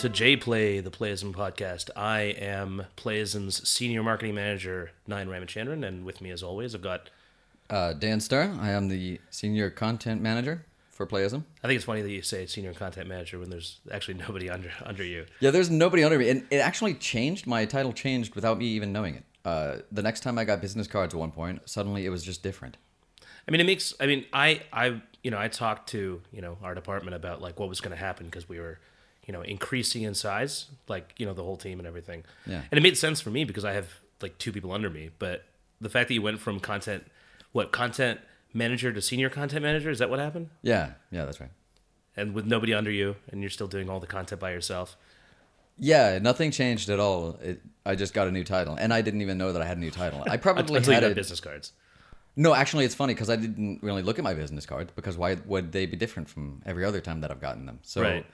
to J Play, the Playism podcast. I am Playism's senior marketing manager, Nayan Ramachandran, and with me, as always, I've got. Uh, Dan Starr. I am the senior content manager for Playism. I think it's funny that you say senior content manager when there's actually nobody under under you. Yeah, there's nobody under me, and it actually changed. My title changed without me even knowing it. Uh, the next time I got business cards at one point, suddenly it was just different. I mean, it makes. I mean, I I you know I talked to you know our department about like what was going to happen because we were you know increasing in size, like you know the whole team and everything. Yeah. And it made sense for me because I have like two people under me. But the fact that you went from content, what content manager to senior content manager, is that what happened? Yeah, yeah, that's right. And with nobody under you, and you're still doing all the content by yourself. Yeah, nothing changed at all. It, I just got a new title, and I didn't even know that I had a new title. I probably Until you had got it. business cards. No, actually, it's funny because I didn't really look at my business cards because why would they be different from every other time that I've gotten them? So Right.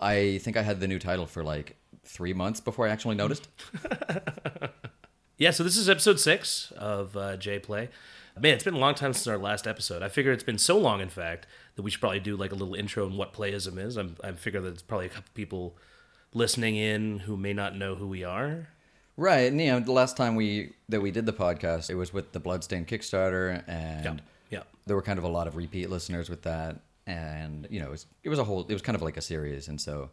I think I had the new title for like three months before I actually noticed. Yeah, so this is episode six of uh, J Play. Man, it's been a long time since our last episode. I figure it's been so long, in fact, that we should probably do like a little intro on what playism is. I'm, I figure that it's probably a couple people listening in who may not know who we are. Right, and you know, the last time we that we did the podcast, it was with the Bloodstained Kickstarter, and Yeah, yeah. there were kind of a lot of repeat listeners with that, and you know, it was, it was a whole, it was kind of like a series, and so,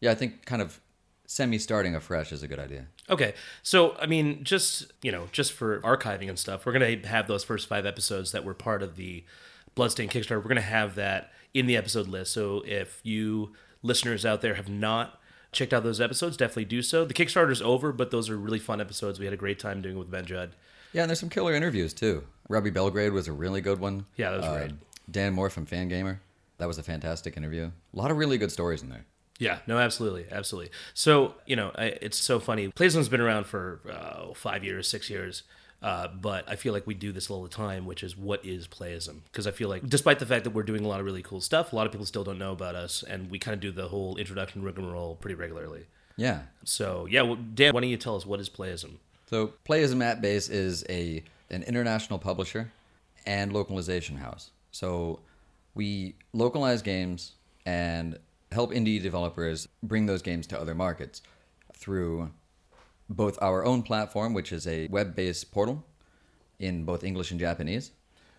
yeah, I think kind of semi starting afresh is a good idea. Okay, so I mean, just you know, just for archiving and stuff, we're gonna have those first five episodes that were part of the Bloodstain Kickstarter. We're gonna have that in the episode list. So if you listeners out there have not checked out those episodes, definitely do so. The Kickstarter's over, but those are really fun episodes. We had a great time doing it with Ben Judd. Yeah, and there's some killer interviews too. Robbie Belgrade was a really good one. Yeah, that was Uh, great. Dan Moore from Fangamer, that was a fantastic interview. A lot of really good stories in there. Yeah, no, absolutely, absolutely. So you know, I, it's so funny. Playism's been around for uh, five years, six years, uh, but I feel like we do this all the time, which is what is playism? Because I feel like, despite the fact that we're doing a lot of really cool stuff, a lot of people still don't know about us, and we kind of do the whole introduction rigmarole pretty regularly. Yeah. So yeah, well, Dan, why don't you tell us what is playism? So Playism at Base is a an international publisher and localization house. So we localize games and help indie developers bring those games to other markets through both our own platform, which is a web-based portal in both English and Japanese,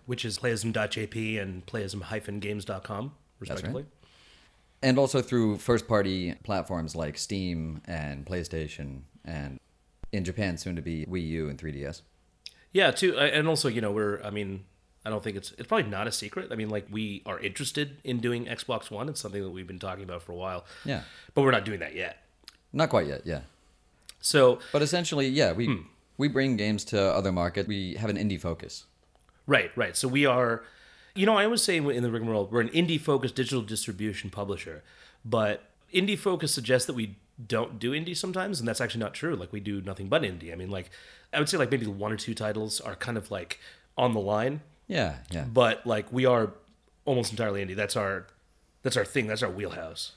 Which is playism.jp and playism-games.com, respectively. and also through first-party platforms like Steam and PlayStation and in Japan soon to be Wii U and 3DS. Yeah, too, and also you know we're. I mean, I don't think it's it's probably not a secret. I mean, like we are interested in doing Xbox One. It's something that we've been talking about for a while. Yeah. but we're not doing that yet. Not quite yet, yeah. So But essentially, yeah, we Hmm. we bring games to other markets. We have an indie focus. right, right. So we are. You know, I always say in the rigmarole we're an indie focused digital distribution publisher, but indie focus suggests that we don't do indie sometimes, and that's actually not true. Like we do nothing but indie. I mean, like I would say like maybe one or two titles are kind of like on the line, Yeah, yeah. but like we are almost entirely indie. That's our that's our thing. That's our wheelhouse.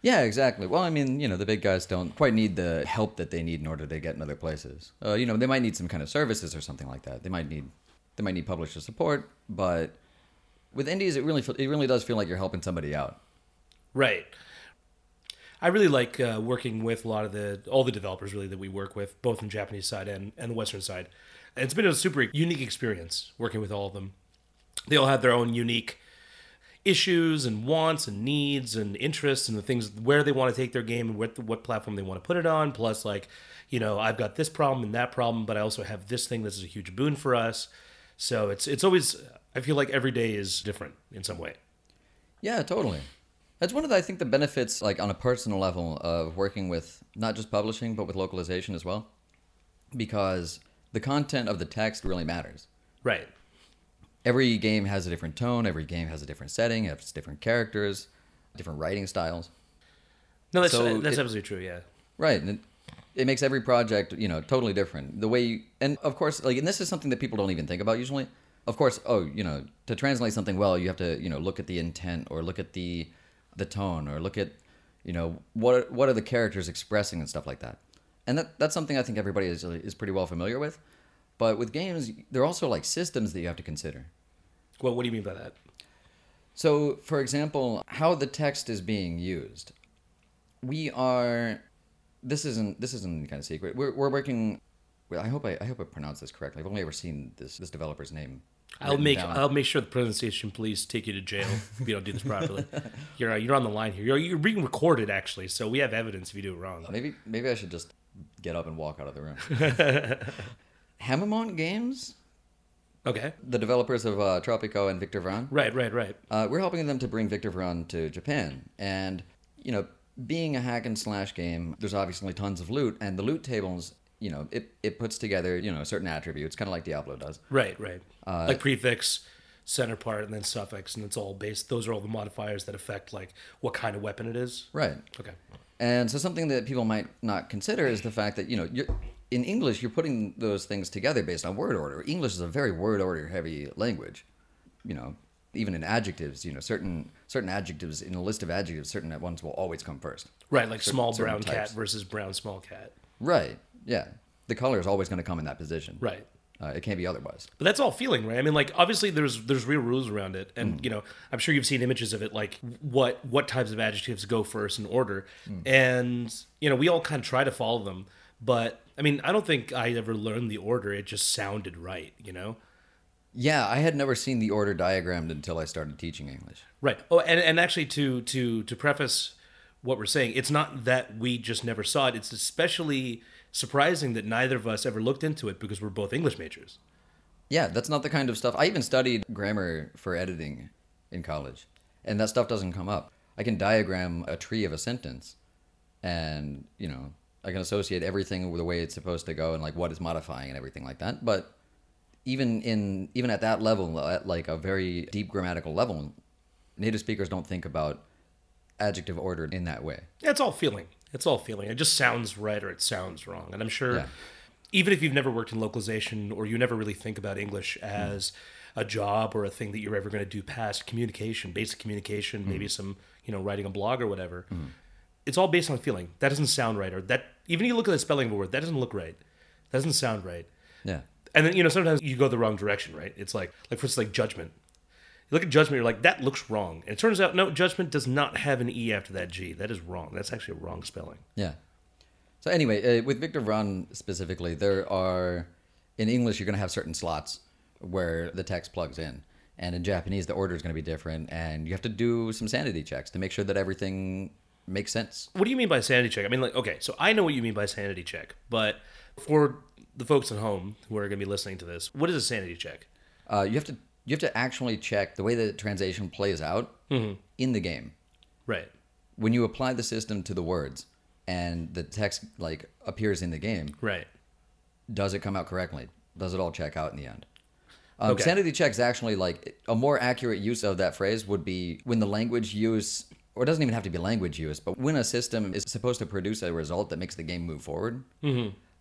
Yeah, exactly. Well, I mean, you know, the big guys don't quite need the help that they need in order to get in other places. Uh, you know, they might need some kind of services or something like that. They might need they might need publisher support, but with indies, it really it really does feel like you're helping somebody out. Right. I really like uh, working with a lot of the all the developers really that we work with, both in Japanese side and and the Western side. It's been a super unique experience working with all of them. They all have their own unique issues and wants and needs and interests and the things where they want to take their game and what what platform they want to put it on. Plus, like, you know, I've got this problem and that problem, but I also have this thing that's a huge boon for us. So it's it's always I feel like every day is different in some way. Yeah, totally. That's one of the, I think the benefits, like on a personal level, of working with not just publishing but with localization as well, because the content of the text really matters. Right. every game has a different tone every game has a different setting it has different characters different writing styles No, that's So that's it- absolutely true. Yeah. right and it, it makes every project you know totally different the way you, and of course like and this is something that people don't even think about usually of course oh you know to translate something well you have to you know look at the intent or look at the the tone or look at you know what what are the characters expressing and stuff like that and that that's something i think everybody is is pretty well familiar with but with games there are also like systems that you have to consider Well, what do you mean by that? So, for example, how the text is being used. we are. This isn't this isn't any kind of secret. We're we're working. Well, I hope I, I hope I pronounced this correctly. I've only ever seen this this developer's name. I'll make down. I'll make sure the pronunciation police take you to jail if you don't do this properly. you're you're on the line here. You're, you're being recorded actually, so we have evidence if you do it wrong. Maybe maybe I should just get up and walk out of the room. Haemimont Games, Okay. the developers of uh, Tropico and Victor Vran, Right, right, right. uh, we're helping them to bring Victor Vran to Japan. And you know, being a hack and slash game, there's obviously tons of loot, and the loot tables, you know, it, it puts together you know certain attributes, kind of like Diablo does. Right, right. Uh, like prefix, center part, and then suffix, and it's all based. Those are all the modifiers that affect like what kind of weapon it is. Right. Okay. And so something that people might not consider is the fact that you know you're, in English you're putting those things together based on word order. English is a very word order heavy language. You know, even in adjectives, you know, certain certain adjectives in a list of adjectives, certain ones will always come first. Right, like Certain- small brown cat types. versus brown small cat. Right. Yeah. The color is always going to come in that position. Right. Uh, it can't be otherwise. But that's all feeling, right? I mean, like obviously there's there's real rules around it, Mm. and you know I'm sure you've seen images of it, like what what types of adjectives go first in order, Mm. and you know we all kind of try to follow them, but I mean I don't think I ever learned the order. It just sounded right, you know. Yeah, I had never seen the order diagrammed until I started teaching English. Right. Oh, and, and actually, to to to preface what we're saying, it's not that we just never saw it. It's especially surprising that neither of us ever looked into it because we're both English majors. Yeah, that's not the kind of stuff. I even studied grammar for editing in college, and that stuff doesn't come up. I can diagram a tree of a sentence, and you know, I can associate everything with the way it's supposed to go and like what is modifying and everything like that. But even in even at that level, at like a very deep grammatical level, native speakers don't think about adjective order in that way. Yeah, it's all feeling. It's all feeling. It just sounds right or it sounds wrong. And I'm sure, Yeah. even if you've never worked in localization or you never really think about English as a job or a thing that you're ever going to do past communication, basic communication, Hmm. maybe some you know writing a blog or whatever. It's all based on feeling. That doesn't sound right, or that even if you look at the spelling of a word, that doesn't look right. That doesn't sound right. Yeah. And then you know sometimes you go the wrong direction, right? It's like like for instance like judgment. You look at judgment, you're like that looks wrong, and it turns out no, judgment does not have an e after that g. That is wrong. That's actually a wrong spelling. Yeah. So anyway, uh, with Victor Vran specifically, there are in English you're going to have certain slots where the text plugs in, and in Japanese the order is going to be different, and you have to do some sanity checks to make sure that everything makes sense. What do you mean by sanity check? I mean, like, okay, so I know what you mean by sanity check, but for the folks at home who are going to be listening to this, what is a sanity check? Uh, you have to you have to actually check the way the translation plays out in the game. Right. When you apply the system to the words and the text like appears in the game, Right. does it come out correctly? Does it all check out in the end? Um, Okay. Sanity checks actually like a more accurate use of that phrase would be when the language use, or it doesn't even have to be language use, but when a system is supposed to produce a result that makes the game move forward,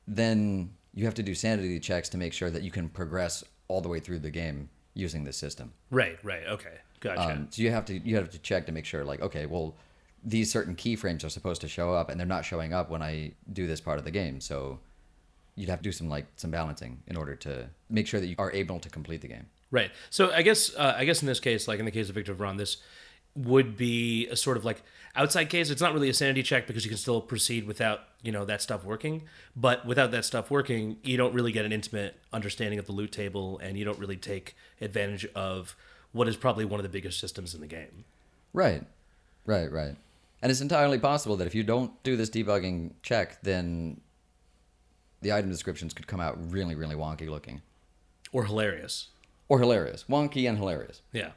then you have to do sanity checks to make sure that you can progress all the way through the game using the system. Right. Right. Okay. Gotcha. Um, so you have to you have to check to make sure like okay, well, these certain keyframes are supposed to show up and they're not showing up when I do this part of the game. So you'd have to do some like some balancing in order to make sure that you are able to complete the game. Right. So I guess uh, I guess in this case, like in the case of Victor Vran, this would be a sort of like outside case. It's not really a sanity check because you can still proceed without you know that stuff working. But without that stuff working, you don't really get an intimate understanding of the loot table, and you don't really take advantage of what is probably one of the biggest systems in the game. Right. Right, right. And it's entirely possible that if you don't do this debugging check, then the item descriptions could come out really, really wonky looking. Or hilarious. Or hilarious. Wonky and hilarious. Yeah.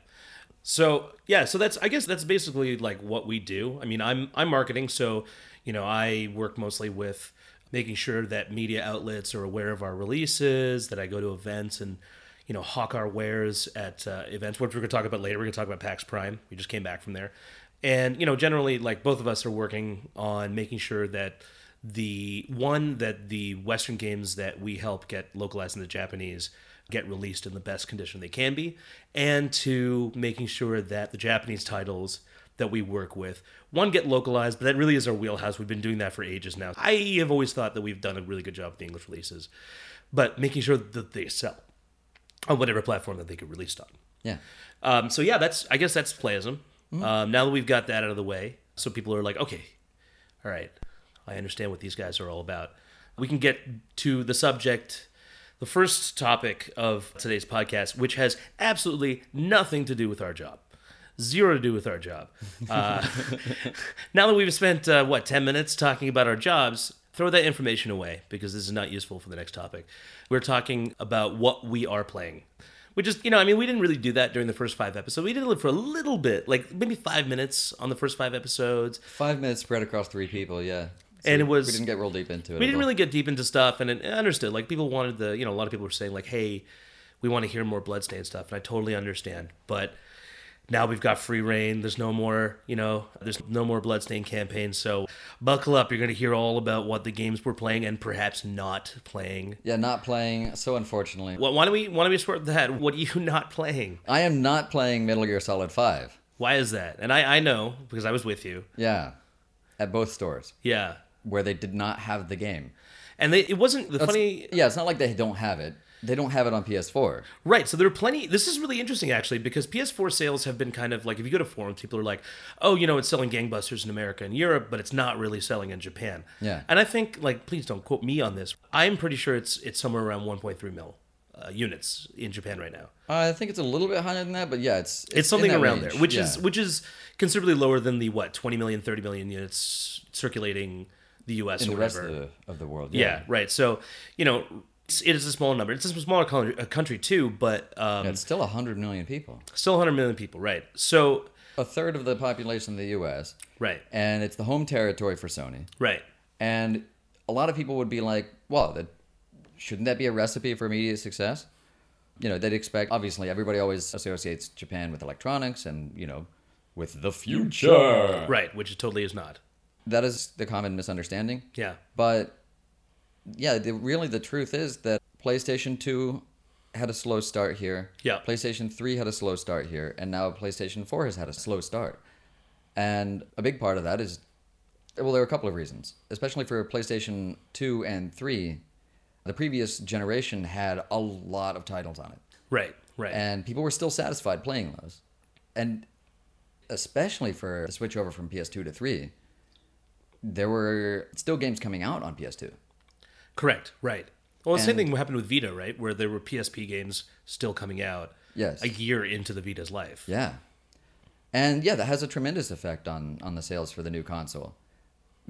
So yeah, so that's I guess that's basically like what we do. I mean, I'm I'm marketing, so you know I work mostly with making sure that media outlets are aware of our releases, that I go to events and you know hawk our wares at uh, events, which we're gonna talk about later. We're gonna talk about PAX Prime. We just came back from there, and you know generally like both of us are working on making sure that the one that the Western games that we help get localized into Japanese get released in the best condition they can be, and to making sure that the Japanese titles that we work with one get localized, but that really is our wheelhouse. We've been doing that for ages now. I have always thought that we've done a really good job with the English releases, but making sure that they sell on whatever platform that they get released on. Yeah. Um, so yeah, that's I guess that's playism. Um, now that we've got that out of the way, so people are like, okay, All right. I understand what these guys are all about. We can get to the subject, the first topic of today's podcast, which has absolutely nothing to do with our job. Zero to do with our job. Uh, now that we've spent, uh, what, 10 minutes talking about our jobs, throw that information away because this is not useful for the next topic. We're talking about what we are playing. Which is, you know, I mean, we didn't really do that during the first five episodes. We did it for a little bit, like maybe five minutes on the first five episodes. Five minutes spread across three people, yeah. And we- it was- we didn't get real deep into it. we didn't all. really get deep into stuff and it, I understood like people wanted the you know a lot of people were saying like hey we want to hear more bloodstain stuff and i totally understand but now we've got free reign there's no more you know there's no more bloodstain campaigns so buckle up you're going to hear all about what the games we're playing and perhaps not playing Yeah, not playing. So unfortunately, Wh- why don't we why don't we start with that what are you not playing I am not playing Metal Gear Solid Five. why is that and i i know because i was with you Yeah, at both stores yeah where they did not have the game. and they it wasn't the That's- funny Yeah, it's not like they don't have it. They don't have it on PS4. Right. So there are plenty. This is really interesting, actually, because PS4 sales have been kind of like if you go to forums, people are like, "Oh, you know, it's selling gangbusters in America and Europe, but it's not really selling in Japan." Yeah. And I think, like, please don't quote me on this. I'm pretty sure it's it's somewhere around 1.3 mil uh, units in Japan right now. I think it's a little bit higher than that, but yeah, it's It's, something around range. there, which Yeah. is which is considerably lower than the what 20 million, 30 million units circulating the U.S. in or the rest of the, of the world. yeah. right. So you know, it's, it is a small number. It's a smaller country, a country too, but um, Yeah, it's still hundred million people, still 100 million people. Right. So a third of the population of the U.S. right. and it's the home territory for Sony. Right. And a lot of people would be like, "Well, that shouldn't that be a recipe for immediate success?" You know, they'd expect. Obviously, everybody always associates Japan with electronics, and you know, with the future. Right, which it totally is not. That is the common misunderstanding. Yeah. But yeah, the, really the truth is that PlayStation 2 had a slow start here. Yeah. PlayStation 3 had a slow start here, and now PlayStation 4 has had a slow start. And a big part of that is well, there are a couple of reasons. Especially for PlayStation 2 and 3, the previous generation had a lot of titles on it. Right, right. And people were still satisfied playing those. And especially for the switch over from PS2 to 3, there were still games coming out on PS2. Correct, right. Well, the same thing happened with Vita, right? Where there were PSP games still coming out Yes. a year into the Vita's life. Yeah. And yeah, that has a tremendous effect on on the sales for the new console.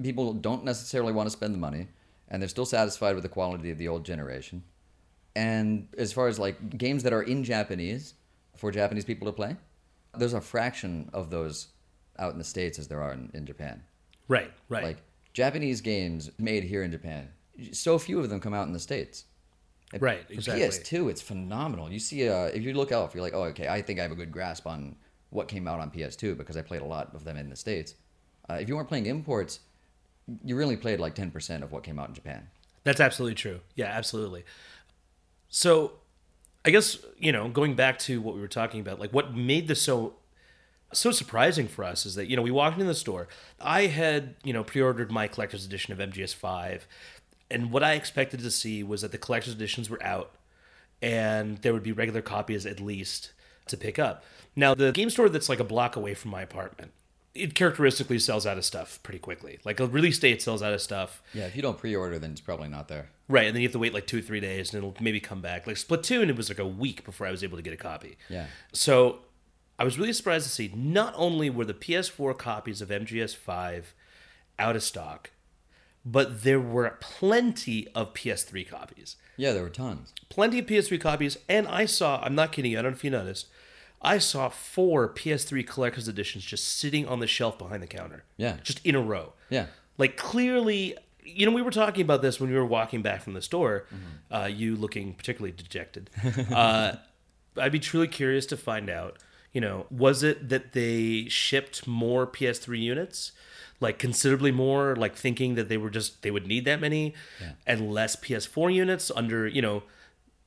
People don't necessarily want to spend the money and they're still satisfied with the quality of the old generation. And as far as like games that are in Japanese for Japanese people to play, there's a fraction of those out in the states as there are in, in Japan. Right, right. Like Japanese games made here in Japan, so few of them come out in the states. And Right, exactly. PS2, it's phenomenal. You see, uh, if you look out, you're like, oh, okay, I think I have a good grasp on what came out on PS2 because I played a lot of them in the states. Uh, if you weren't playing imports, you really played like 10% of what came out in Japan. That's absolutely true. Yeah, absolutely. So, I guess you know, going back to what we were talking about, like what made this so so surprising for us is that you know we walked into the store. I had you know pre-ordered my collector's edition of MGS Five, and what I expected to see was that the collector's editions were out, and there would be regular copies at least to pick up. Now, the game store that's like a block away from my apartment, it characteristically sells out of stuff pretty quickly. Like a release date sells out of stuff. Yeah, if you don't pre-order, then it's probably not there. Right, and then you have to wait like two or three days, and it'll maybe come back. Like Splatoon, it was like a week before I was able to get a copy. Yeah. So I was really surprised to see not only were the PS4 copies of MGS5 out of stock, but there were plenty of PS3 copies. Yeah, there were tons. Plenty of PS3 copies, and I saw, I'm not kidding you, I don't know if you noticed, I saw four PS3 collector's editions just sitting on the shelf behind the counter. Yeah. Just in a row Yeah. like clearly you know we were talking about this when we were walking back from the store uh, you looking particularly dejected uh, i'd be truly curious to find out you know was it that they shipped more ps3 units like considerably more like thinking that they were just they would need that many and less ps4 units under you know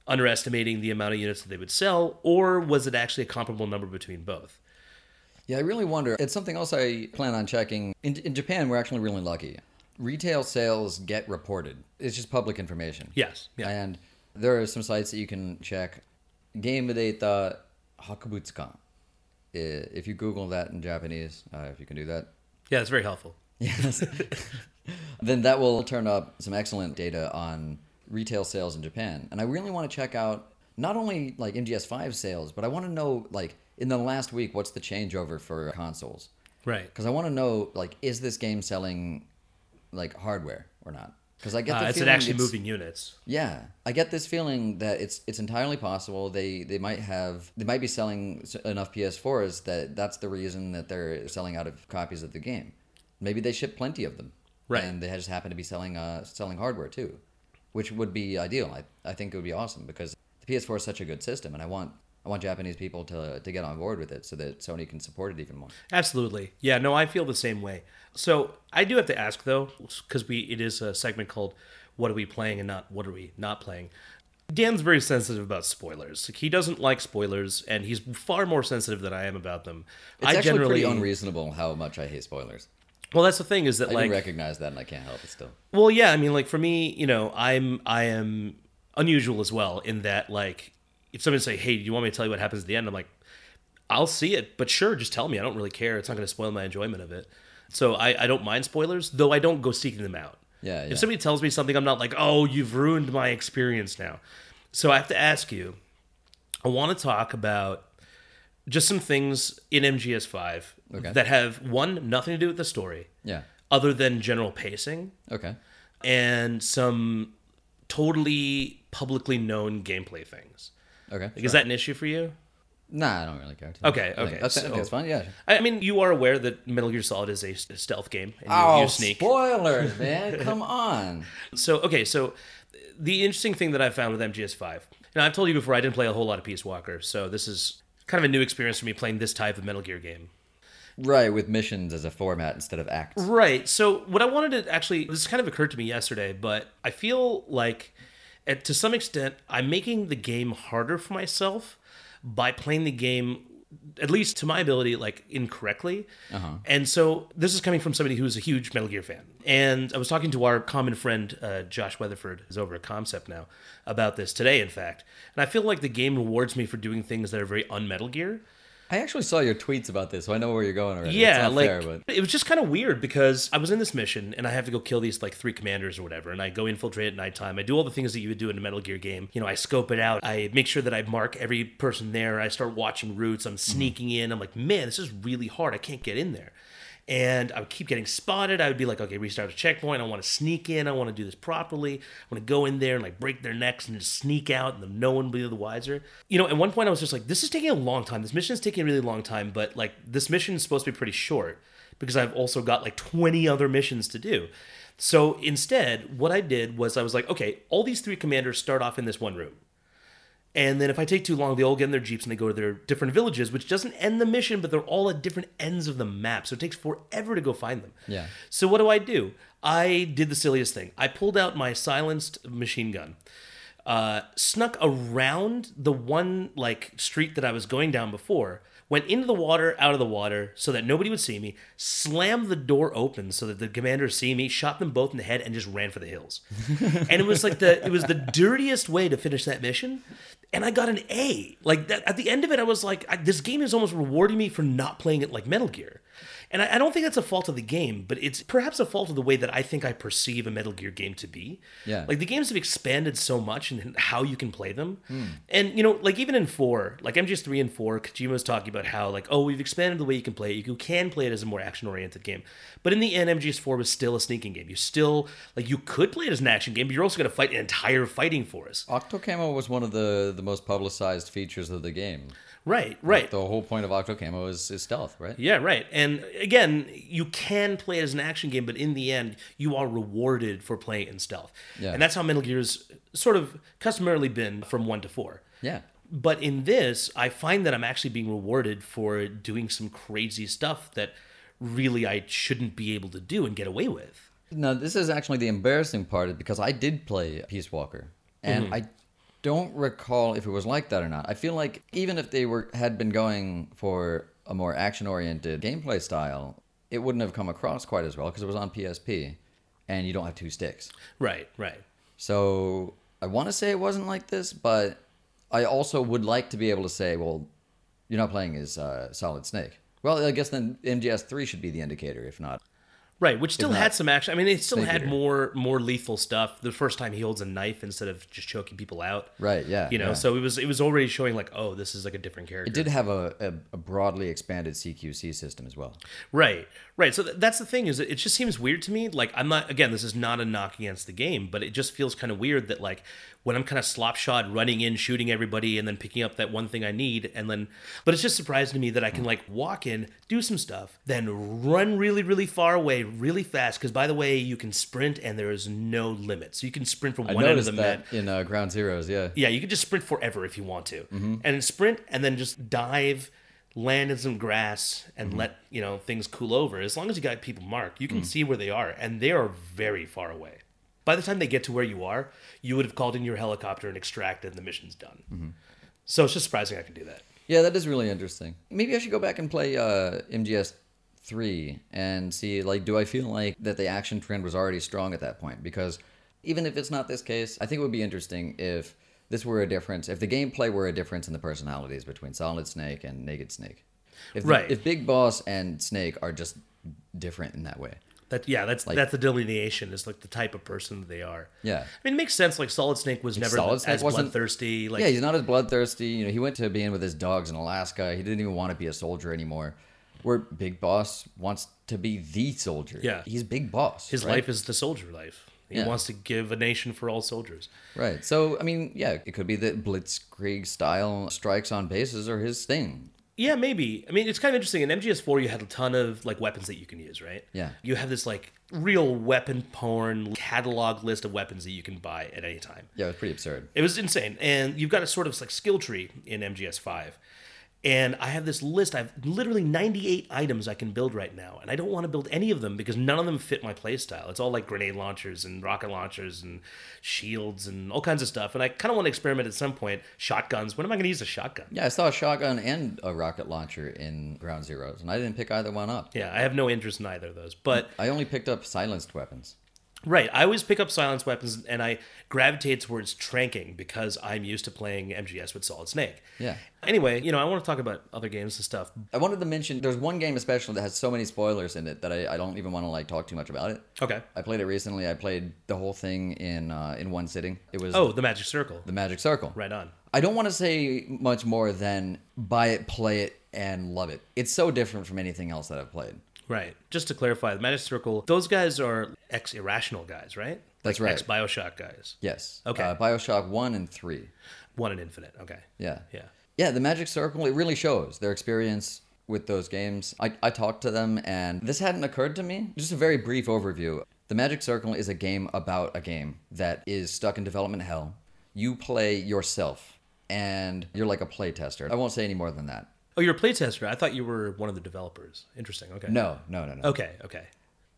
underestimating the amount of units that they would sell or was it actually a comparable number between both Yeah, I really wonder. It's something else I plan on checking. In, in Japan, we're actually really lucky. Retail sales get reported. It's just public information. yes yeah And there are some sites that you can check. Game Data Hakubutsukan. If you Google that in Japanese, uh, if you can do that, yeah it's very helpful Yes. then that will turn up some excellent data on retail sales in Japan. And I really want to check out not only like MGS5 sales, but I want to know like in the last week what's the changeover for consoles. Right. Because I want to know like is this game selling like hardware or not? Because I get the Uh, it's feeling actually it's- moving units. Yeah, I get this feeling that it's it's entirely possible they they might have they might be selling enough PS4s that that's the reason that they're selling out of copies of the game. Maybe they ship plenty of them, Right. And they just happen to be selling uh selling hardware too, which would be ideal. I I think it would be awesome because the PS4 is such a good system, and I want I want Japanese people to to get on board with it so that Sony can support it even more. Absolutely. Yeah, no, I feel the same way. So I do have to ask though, because we it is a segment called "What are we playing" and not "What are we not playing." Dan's very sensitive about spoilers. Like, he doesn't like spoilers, and he's far more sensitive than I am about them. It's I actually generally, pretty unreasonable how much I hate spoilers. well, that's the thing is that I like, recognize that, and I can't help it still. well, yeah, I mean, like for me, you know, I'm I am unusual as well in that like, if someone say, "Hey, do you want me to tell you what happens at the end?" I'm like, I'll see it, but sure, just tell me. I don't really care. It's not going to spoil my enjoyment of it. So I, I don't mind spoilers, though I don't go seeking them out. Yeah, yeah. If somebody tells me something, I'm not like, oh, you've ruined my experience now. So I have to ask you, I want to talk about just some things in MGS5 Okay. that have, one, nothing to do with the story, Yeah. other than general pacing, Okay. and some totally publicly known gameplay things. Okay. Like, Is that an issue for you? Nah, I don't really care. Okay, think okay, That's, so- that's fine. Yeah. I mean, you are aware that Metal Gear Solid is a stealth game, and you, Oh, you sneak. spoilers, man! Come on. So okay, so the interesting thing that I found with MGS5. and I've told you before I didn't play a whole lot of Peace Walker, so this is kind of a new experience for me playing this type of Metal Gear game. Right, with missions as a format instead of acts. Right. So what I wanted to actually this kind of occurred to me yesterday, but I feel like at, to some extent I'm making the game harder for myself by playing the game at least to my ability like incorrectly. And so this is coming from somebody who's a huge Metal Gear fan. And I was talking to our common friend uh, Josh Weatherford, who's over at Concept now, about this today in fact. And I feel like the game rewards me for doing things that are very un-Metal Gear. I actually saw your tweets about this, so I know where you're going already. Yeah, it's not like fair, but it was just kind of weird because I was in this mission and I have to go kill these like three commanders or whatever, and I go infiltrate at nighttime. I do all the things that you would do in a Metal Gear game. You know, I scope it out. I make sure that I mark every person there. I start watching routes. I'm sneaking in. I'm like, man, this is really hard. I can't get in there. And I would keep getting spotted. I would be like, okay, restart a checkpoint. I want to sneak in. I want to do this properly. I want to go in there and like break their necks and just sneak out, and no one will be the wiser. You know, at one point I was just like, this is taking a long time. This mission is taking a really long time, but like this mission is supposed to be pretty short because I've also got like 20 other missions to do. So instead, what I did was I was like, okay, all these three commanders start off in this one room. And then if I take too long, they all get in their jeeps and they go to their different villages, which doesn't end the mission, but they're all at different ends of the map. So it takes forever to go find them. Yeah. So what do I do? I did the silliest thing. I pulled out my silenced machine gun, uh, snuck around the one like street that I was going down before, went into the water, out of the water, so that nobody would see me, slammed the door open so that the commander see me, shot them both in the head, and just ran for the hills. and it was like the it was the dirtiest way to finish that mission. And I got an A. Like that, at the end of it, I was like, I, "This game is almost rewarding me for not playing it like Metal Gear." And I, I don't think that's a fault of the game, but it's perhaps a fault of the way that I think I perceive a Metal Gear game to be. Yeah. Like the games have expanded so much in how you can play them. Hmm. And, you know, like even in 4, like MGS3 and 4, Kojima was talking about how, like, oh, we've expanded the way you can play it. You can play it as a more action oriented game. But in the end, MGS4 was still a sneaking game. You still, like, you could play it as an action game, but you're also going to fight an entire fighting force. Octocamo was one of the the most publicized features of the game. Right, right. The whole point of Octocamo is, is stealth, right? Yeah, right. And again, you can play it as an action game, but in the end, you are rewarded for playing it in stealth. Yeah. And that's how Metal Gear's sort of customarily been from one to four. Yeah. But in this, I find that I'm actually being rewarded for doing some crazy stuff that really I shouldn't be able to do and get away with. Now, this is actually the embarrassing part because I did play Peace Walker, and mm-hmm. I don't recall if it was like that or not. I feel like even if they were had been going for a more action-oriented gameplay style, it wouldn't have come across quite as well because it was on PSP, and you don't have two sticks. Right, right. So I want to say it wasn't like this, but I also would like to be able to say, well, you're not playing as uh, Solid Snake. Well, I guess then MGS3 should be the indicator, if not. Right, which still had some action. I mean, it still had more more lethal stuff. The first time he holds a knife instead of just choking people out. Right, yeah, You know, yeah. so it was it was already showing like, oh, this is like a different character. It did have a, a, a broadly expanded CQC system as well. Right, right. So th- that's the thing is, it just seems weird to me. Like I'm not again, this is not a knock against the game, but it just feels kind of weird that like when I'm kind of slopshod running in, shooting everybody, and then picking up that one thing I need, and then, but it's just surprising to me that I can like walk in, do some stuff, then run really, really far away, really fast. Because by the way, you can sprint, and there is no limit, so you can sprint from I one end of the map. in uh, Ground Zeroes, yeah. Yeah, you can just sprint forever if you want to, Mm-hmm. and sprint and then just dive, land in some grass, and Mm-hmm. let you know things cool over. As long as you got people marked, you can Mm. see where they are, and they are very far away. By the time they get to where you are, you would have called in your helicopter and extracted, and the mission's done. Mm-hmm. So it's just surprising I can do that. Yeah, that is really interesting. Maybe I should go back and play uh, MGS three and see like, do I feel like that the action trend was already strong at that point? Because even if it's not this case, I think it would be interesting if this were a difference, if the gameplay were a difference in the personalities between Solid Snake and Naked Snake. If the- Right. if Big Boss and Snake are just different in that way. That yeah, that's that's the delineation is like the type of person that they are. Yeah. I mean, it makes sense. Like Solid Snake was never Solid as Snake wasn't- bloodthirsty. Like yeah, he's not as bloodthirsty. You know, he went to being with his dogs in Alaska. He didn't even want to be a soldier anymore. Where Big Boss wants to be the soldier. Yeah. he's Big Boss. his right? life is the soldier life. He Yeah. wants to give a nation for all soldiers. Right. So I mean, yeah, it could be that blitzkrieg style strikes on bases are his thing. Yeah, maybe. I mean, it's kind of interesting. In MGS4, you had a ton of like weapons that you can use, right? Yeah. You have this like real weapon porn catalog list of weapons that you can buy at any time. Yeah, it was pretty absurd. It was insane. And you've got a sort of like skill tree in MGS5. And I have this list. I have literally 98 items I can build right now. And I don't want to build any of them because none of them fit my playstyle. It's all like grenade launchers and rocket launchers and shields and all kinds of stuff. And I kind of want to experiment at some point. Shotguns. When am I going to use a shotgun? Yeah, I saw a shotgun and a rocket launcher in Ground Zeroes, and I didn't pick either one up. Yeah, I have no interest in either of those. But I only picked up silenced weapons. Right. I always pick up silence weapons and I gravitate towards tranking because I'm used to playing MGS with Solid Snake. Yeah. Anyway, you know, I want to talk about other games and stuff. I wanted to mention there's one game especially that has so many spoilers in it that I, I don't even want to like talk too much about it. Okay. I played it recently. I played the whole thing in uh, in one sitting. It was Oh, the Magic Circle. the Magic Circle. Right on. I don't want to say much more than buy it, play it, and love it. It's so different from anything else that I've played. Right. Just to clarify, the Magic Circle, those guys are ex Irrational guys, right? That's like right. Ex Bioshock guys. Yes. Okay. Uh, Bioshock one and three. One and Infinite. Okay. Yeah. Yeah. Yeah, the Magic Circle, it really shows their experience with those games. I, I talked to them, and this hadn't occurred to me. Just a very brief overview. The Magic Circle is a game about a game that is stuck in development hell. You play yourself, and you're like a playtester. I won't say any more than that. Oh, you're a playtester. I thought you were one of the developers. Interesting. Okay. No, no, no, no. Okay. Okay.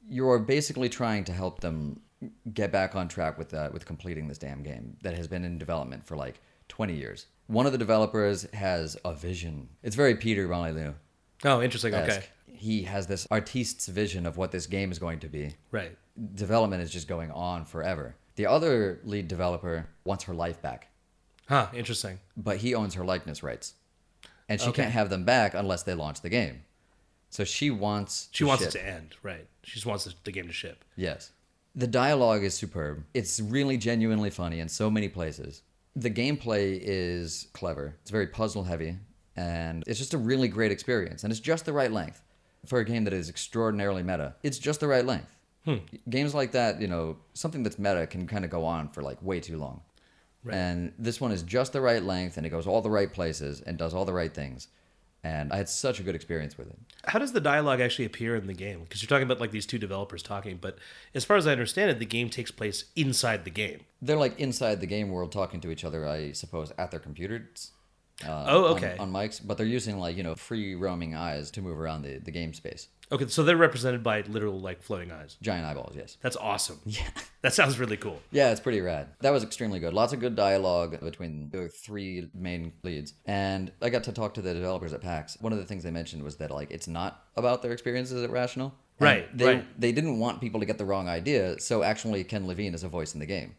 You're basically trying to help them get back on track with uh, with completing this damn game that has been in development for like 20 years. One of the developers has a vision. It's very Peter Molyneux. Oh, interesting. Okay. He has this artist's vision of what this game is going to be. Right. Development is just going on forever. The other lead developer wants her life back, Huh. Interesting. but he owns her likeness rights. And she Okay. can't have them back unless they launch the game. So she wants She wants ship. it to end. Right. She just wants the game to ship. Yes. The dialogue is superb. It's really genuinely funny in so many places. The gameplay is clever. It's very puzzle heavy and it's just a really great experience and it's just the right length for a game that is extraordinarily meta. It's just the right length. Hmm. Games like that, you know, something that's meta can kind of go on for like way too long. And this one is just the right length and it goes all the right places and does all the right things. And I had such a good experience with it. How does the dialogue actually appear in the game? Because you're talking about like these two developers talking, but as far as I understand it, the game takes place inside the game. They're like inside the game world talking to each other, I suppose, at their computers. Uh, Oh, on- okay. On, mics, but they're using like you know free roaming eyes to move around the, the game space. Okay, so they're represented by literal like floating eyes. Giant eyeballs, yes. That's awesome. Yeah, that sounds really cool. Yeah, it's pretty rad. That was extremely good. Lots of good dialogue between the three main leads. And I got to talk to the developers at PAX. One of the things they mentioned was that like it's not about their experiences at Irrational. And Right, They right. they didn't want people to get the wrong idea, so actually Ken Levine is a voice in the game.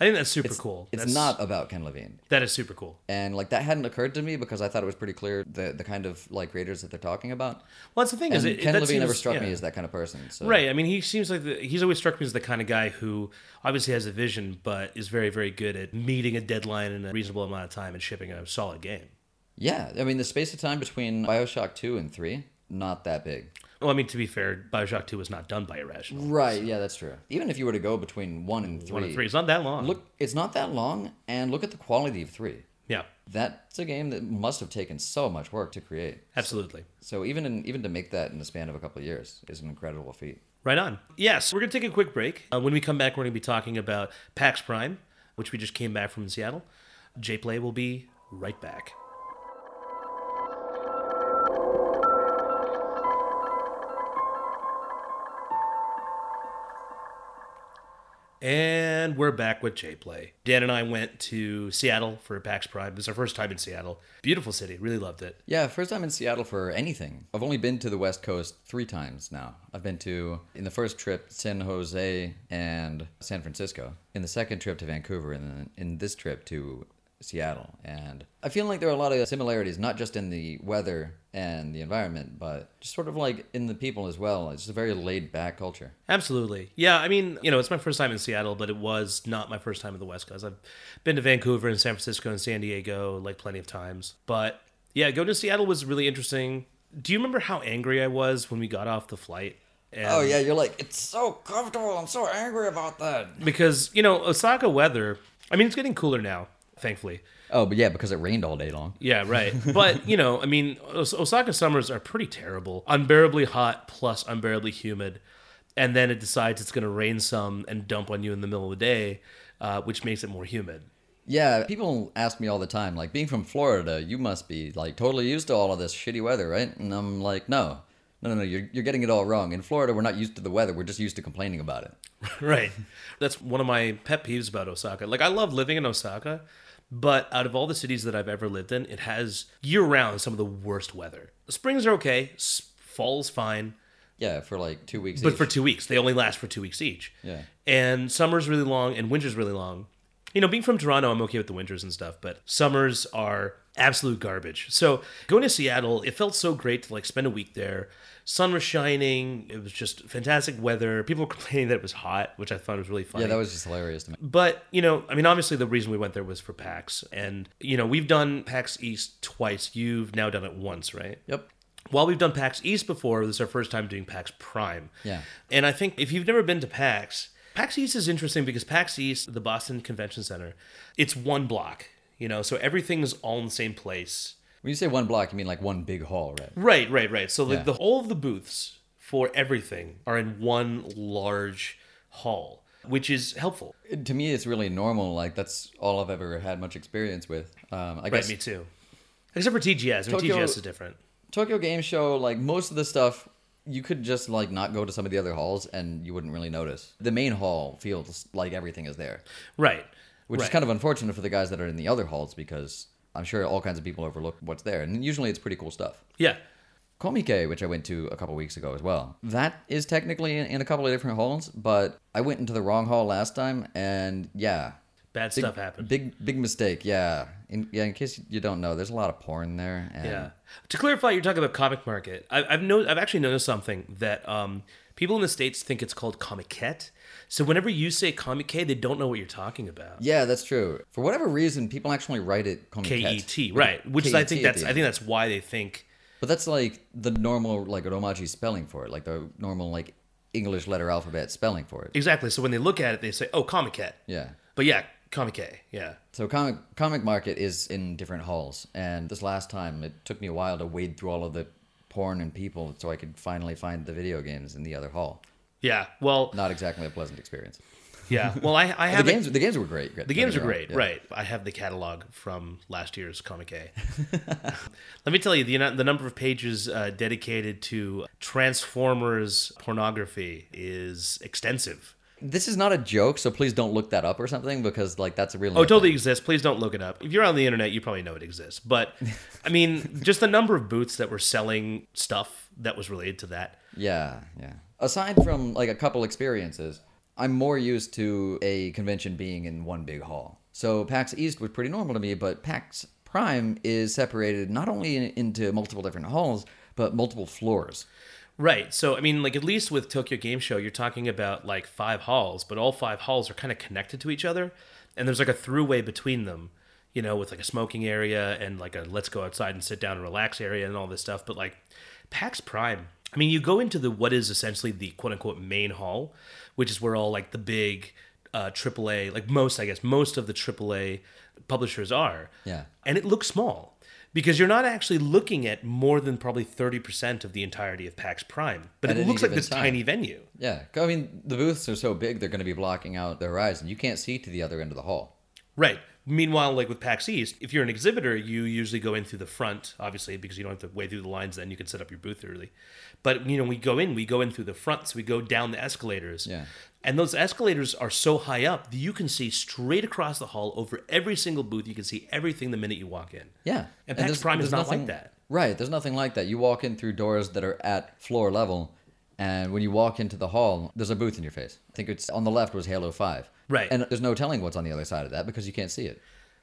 I think that's super cool. It's That's- not about Ken Levine. That is super cool. And like that hadn't occurred to me because I thought it was pretty clear the the kind of like creators that they're talking about. Well, that's the thing And is, it, Ken Levine never struck yeah. me as that kind of person. So. Right. I mean, he seems like the, he's always struck me as the kind of guy who obviously has a vision, but is very, very good at meeting a deadline in a reasonable amount of time and shipping a solid game. Yeah, I mean the space of time between Bioshock two and three not that big. Well, I mean, to be fair, Bioshock Two was not done by Irrational. Right. Yeah, that's true. Even if you were to go between one and three, One and three. It's not that long. look, it's not that long, and look at the quality of three. Yeah, That's a game that must have taken so much work to create. absolutely. So even in, even to make that in the span of a couple of years is an incredible feat. Right on. Yes, we're going to take a quick break. Uh, when we come back, we're going to be talking about PAX Prime, which we just came back from in Seattle. J-Play will be right back. And we're back with J-Play. Dan and I went to Seattle for PAX Prime. This is our first time in Seattle. Beautiful city. Really loved it. Yeah, first time in Seattle for anything. I've only been to the West Coast three times now. I've been to, in the first trip, San Jose and San Francisco. In the second trip to Vancouver, and then in this trip to Seattle. And I feel like there are a lot of similarities, not just in the weather and the environment, but just sort of like in the people as well. It's just a very laid back culture. Absolutely. Yeah, I mean, you know, it's my first time in Seattle, but it was not my first time in the West Coast. I've been to Vancouver and San Francisco and San Diego like plenty of times. But yeah, going to Seattle was really interesting. Do you remember how angry I was when we got off the flight? And Oh, yeah, you're like, it's so comfortable. I'm so angry about that. Because, you know, Osaka weather, I mean, it's getting cooler now, thankfully. Oh, but yeah, because it rained all day long. Yeah, right. But, you know, I mean, Osaka summers are pretty terrible. Unbearably hot plus unbearably humid. And then it decides it's going to rain some and dump on you in the middle of the day, uh, which makes it more humid. Yeah, people ask me all the time, like, being from Florida, you must be, like, totally used to all of this shitty weather, right? And I'm like, no. No, no, no, you're, you're getting it all wrong. In Florida, we're not used to the weather. We're just used to complaining about it. Right. That's one of my pet peeves about Osaka. Like, I love living in Osaka, but out of all the cities that I've ever lived in, it has year round some of the worst weather. Springs are okay, fall's fine, Yeah, for like two weeks. but each. for two weeks. They only last for two weeks each. Yeah. And summer's really long and winter's really long. You know, being from Toronto, I'm okay with the winters and stuff, but summers are absolute garbage. So going to Seattle, it felt so great to like spend a week there. Sun was shining. It was just fantastic weather. People were complaining that it was hot, which I thought was really funny. yeah, that was just hilarious to me. But, you know, I mean, obviously the reason we went there was for PAX. And, you know, we've done PAX East twice. You've now done it once, right? Yep. While we've done PAX East before, this is our first time doing PAX Prime. Yeah. And I think if you've never been to PAX, PAX East is interesting because PAX East, the Boston Convention Center, it's one block, you know, so everything's all in the same place. When you say one block, you mean like one big hall, right? Right, right, right. So like Yeah. the all of the booths for everything are in one large hall, which is helpful. To me, it's really normal. Like, that's all I've ever had much experience with. Um, I Right, guess me too. Except for TGS. I mean, TGS is different. Tokyo Game Show, like, most of the stuff, you could just, like, not go to some of the other halls and you wouldn't really notice. The main hall feels like everything is there. Right. Which is kind of unfortunate for the guys that are in the other halls because I'm sure all kinds of people overlook what's there, and usually it's pretty cool stuff. Yeah. Komike, which I went to a couple weeks ago as well, that is technically in, a couple of different halls, but I went into the wrong hall last time, and yeah, Bad big, stuff happened. Big big mistake. Yeah, in, yeah. In case you don't know, there's a lot of porn there. And Yeah. To clarify, you're talking about comic market. I, I've no, I've actually noticed something that um, people in the states think it's called Comiket. So whenever you say comic they don't know what you're talking about. Yeah, that's true. For whatever reason, people actually write it K. E T, right? Which is, I think that's, I think that's why they think. But that's like the normal like Romaji spelling for it, like the normal like English letter alphabet spelling for it. Exactly. So when they look at it, they say, "Oh, Comiket." Yeah. But yeah, comic Yeah. So comic comic market is in different halls, and this last time it took me a while to wade through all of the porn and people so I could finally find the video games in the other hall. Yeah. Well, Not exactly a pleasant experience. yeah. Well, I, I The have a- games the games were great. The games are great, right? I have the catalog from last year's Comic A. Let me tell you, the the number of pages uh, dedicated to Transformers pornography is extensive. This is not a joke, so please don't look that up or something because like that's a real. Oh, it totally exists. Please don't look it up. If you're on the internet, you probably know it exists. But I mean, just the number of booths that were selling stuff that was related to that. Yeah, yeah. Aside from like a couple experiences, I'm more used to a convention being in one big hall. So PAX East was pretty normal to me, but PAX Prime is separated not only in, into multiple different halls, but multiple floors. Right. So, I mean, like, at least with Tokyo Game Show, you're talking about like five halls, but all five halls are kind of connected to each other. And there's like a throughway between them, you know, with like a smoking area and like a let's go outside and sit down and relax area and all this stuff. But like PAX Prime, I mean, you go into the what is essentially the quote unquote main hall, which is where all like the big uh, AAA, like most, I guess, most of the AAA publishers are. Yeah. And it looks small because you're not actually looking at more than probably 30% of the entirety of PAX Prime. But At it looks like this time. tiny venue. Yeah, I mean the booths are so big they're going to be blocking out the horizon. You can't see to the other end of the hall. Right. Meanwhile, like with PAX East, if you're an exhibitor, you usually go in through the front, obviously, because you don't have to wade through the lines. Then you can set up your booth early. But you know, we go in, we go in through the front, so we go down the escalators. Yeah. And those escalators are so high up that you can see straight across the hall over every single booth. You can see everything the minute you walk in. Yeah, And PAX there's- Prime is not like that. Right, there's nothing like that. You walk in through doors that are at floor level, and when you walk into the hall, there's a booth in your face. I think it's on the left was Halo Five. Right. and there's no telling what's on the other side of that because you can't see it.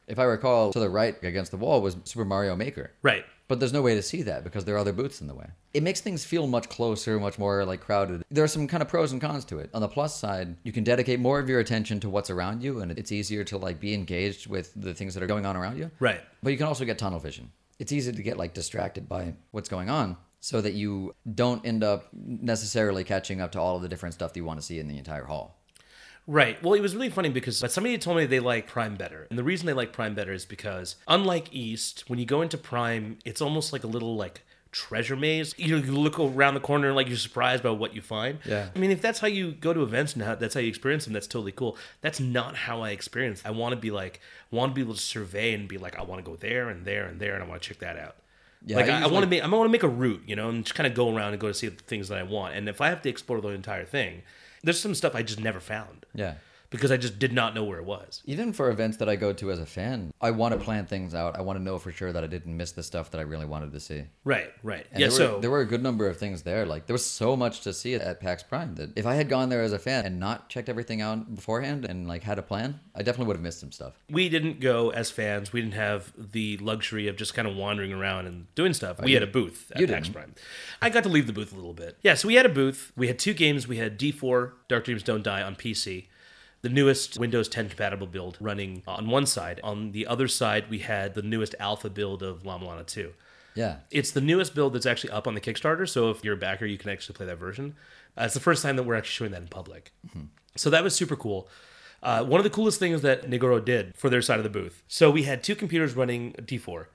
If I recall, to the right against the wall was Super Mario Maker. Right. But there's no way to see that because there are other booths in the way. It makes things feel much closer, much more like crowded. There are some kind of pros and cons to it. On the plus side, you can dedicate more of your attention to what's around you and it's easier to like be engaged with the things that are going on around you. Right. But you can also get tunnel vision. It's easy to get like distracted by what's going on so that you don't end up necessarily catching up to all of the different stuff that you want to see in the entire hall. Right. Well, it was really funny because somebody told me they like Prime better. And the reason they like Prime better is because unlike East, when you go into Prime, it's almost like a little like treasure maze. You, know, you look around the corner and like you're surprised by what you find. Yeah. I mean, if that's how you go to events now, that's how you experience them, that's totally cool. That's not how I experience. I want to be like want to be able to survey and be like I want to go there and there and there and I want to check that out. Yeah, like I I, I want to make I want to make a route, you know, and just kind of go around and go to see the things that I want. And if I have to explore the entire thing, there's some stuff I just never found Yeah. Because I just did not know where it was. Even for events that I go to as a fan, I want to plan things out. I want to know for sure that I didn't miss the stuff that I really wanted to see. Right, right. And yeah, there, so were, there were a good number of things there. Like there was so much to see at PAX Prime that if I had gone there as a fan and not checked everything out beforehand and like had a plan, I definitely would have missed some stuff. we didn't go as fans. We didn't have the luxury of just kind of wandering around and doing stuff. We had a booth at PAX didn't. Prime. I got to leave the booth a little bit. Yeah, so we had a booth. We had two games. We had D4, Dark Dreams Don't Die on PC. The newest Windows 10 compatible build running on one side. On the other side, we had the newest alpha build of La-Mulana 2. Yeah. It's the newest build that's actually up on the Kickstarter. So if you're a backer, you can actually play that version. Uh, it's the first time that we're actually showing that in public. So that was super cool. Uh, one of the coolest things that Nigoro did for their side of the booth. So we had two computers running D4,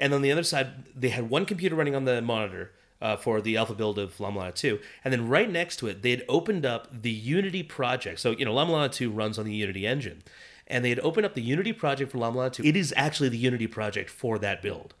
and on the other side they had one computer running on the monitor uh, for the alpha build of La-Mulana 2, and then right next to it they had opened up the Unity project. So you know La-Mulana 2 runs on the Unity engine, and they had opened up the Unity project for La-Mulana 2. It is actually the Unity project for that build,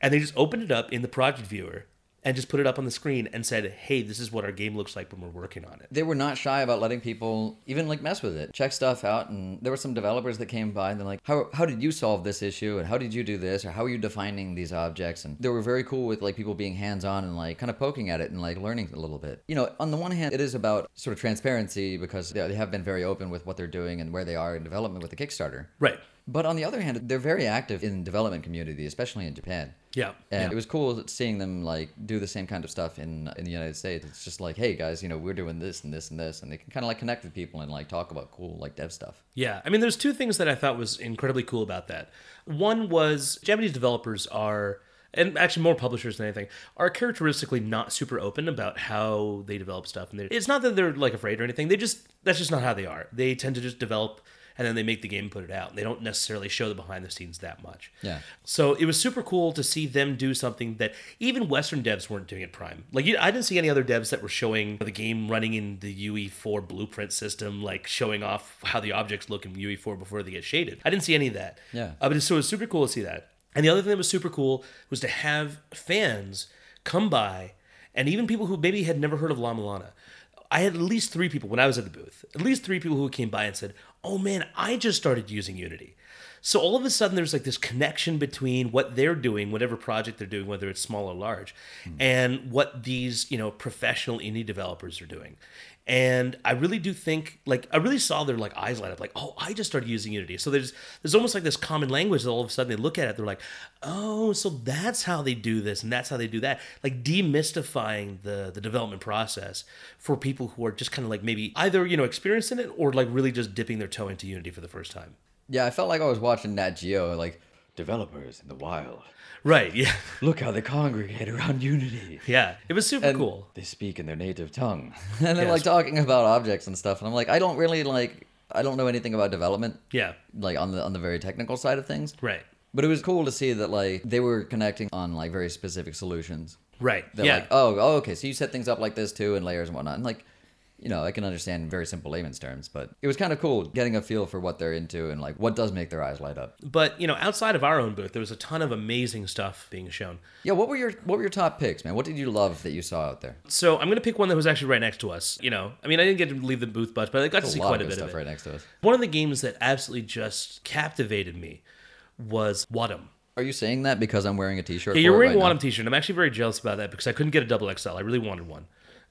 and they just opened it up in the project viewer and just put it up on the screen and said, "Hey, this is what our game looks like when we're working on it." They were not shy about letting people even like mess with it, check stuff out, and there were some developers that came by and they're like, "How how did you solve this issue? And how did you do this? Or how are you defining these objects?" And they were very cool with like people being hands on and like kind of poking at it and like learning a little bit. You know, on the one hand, it is about sort of transparency because they they have been very open with what they're doing and where they are in development with the Kickstarter. Right. But on the other hand, they're very active in development community, especially in Japan. Yeah. And yeah. it was cool seeing them like do the same kind of stuff in in the United States. It's just like, hey guys, you know, we're doing this and this and this, and they can kind of like connect with people and like talk about cool like dev stuff. Yeah, I mean, there's two things that I thought was incredibly cool about that. One was Japanese developers are, and actually more publishers than anything, are characteristically not super open about how they develop stuff. And it's not that they're like afraid or anything. They just that's just not how they are. They tend to just develop and then they make the game and put it out. They don't necessarily show the behind the scenes that much. Yeah. So it was super cool to see them do something that even Western devs weren't doing at Prime. Like I didn't see any other devs that were showing the game running in the UE4 blueprint system, like showing off how the objects look in UE4 before they get shaded. I didn't see any of that. Yeah. Uh, but so it was super cool to see that. And the other thing that was super cool was to have fans come by, and even people who maybe had never heard of La-Mulana. I had at least three people when I was at the booth. At least three people who came by and said, "Oh man, I just started using Unity." So all of a sudden, there's like this connection between what they're doing, whatever project they're doing, whether it's small or large, and what these you know professional indie developers are doing. And I really do think, like, I really saw their like eyes light up, like, oh, I just started using Unity. So there's there's almost like this common language that all of a sudden they look at it, they're like, oh, so that's how they do this, and that's how they do that, like demystifying the the development process for people who are just kind of like maybe either you know experiencing it or like really just dipping their toe into Unity for the first time. Yeah, I felt like I was watching Nat Geo, like developers in the wild. Right. Yeah. Look how they congregate around Unity. Yeah. It was super And cool. They speak in their native tongue, and they're Yes. like talking about objects and stuff. And I'm like, I don't really like, I don't know anything about development, Yeah. like on the on the very technical side of things. Right. But it was cool to see that like they were connecting on like very specific solutions. Right. They're yeah. like, oh, oh, okay, so you set things up like this too, and layers and whatnot. And like, you know, I can understand in very simple layman's terms, but it was kind of cool getting a feel for what they're into and like what does make their eyes light up. but you know, outside of our own booth, there was a ton of amazing stuff being shown. Yeah, what were your what were your top picks, man? What did you love that you saw out there? So I'm gonna pick one that was actually right next to us. You know, I mean, I didn't get to leave the booth much, but I got to see a quite a bit stuff of it. right next to us. One of the games that absolutely just captivated me was Wattam. Are you saying that because I'm wearing a T-shirt? Yeah, you're wearing a right Wattam t-shirt. I'm actually very jealous about that because I couldn't get a double XL. I really wanted one.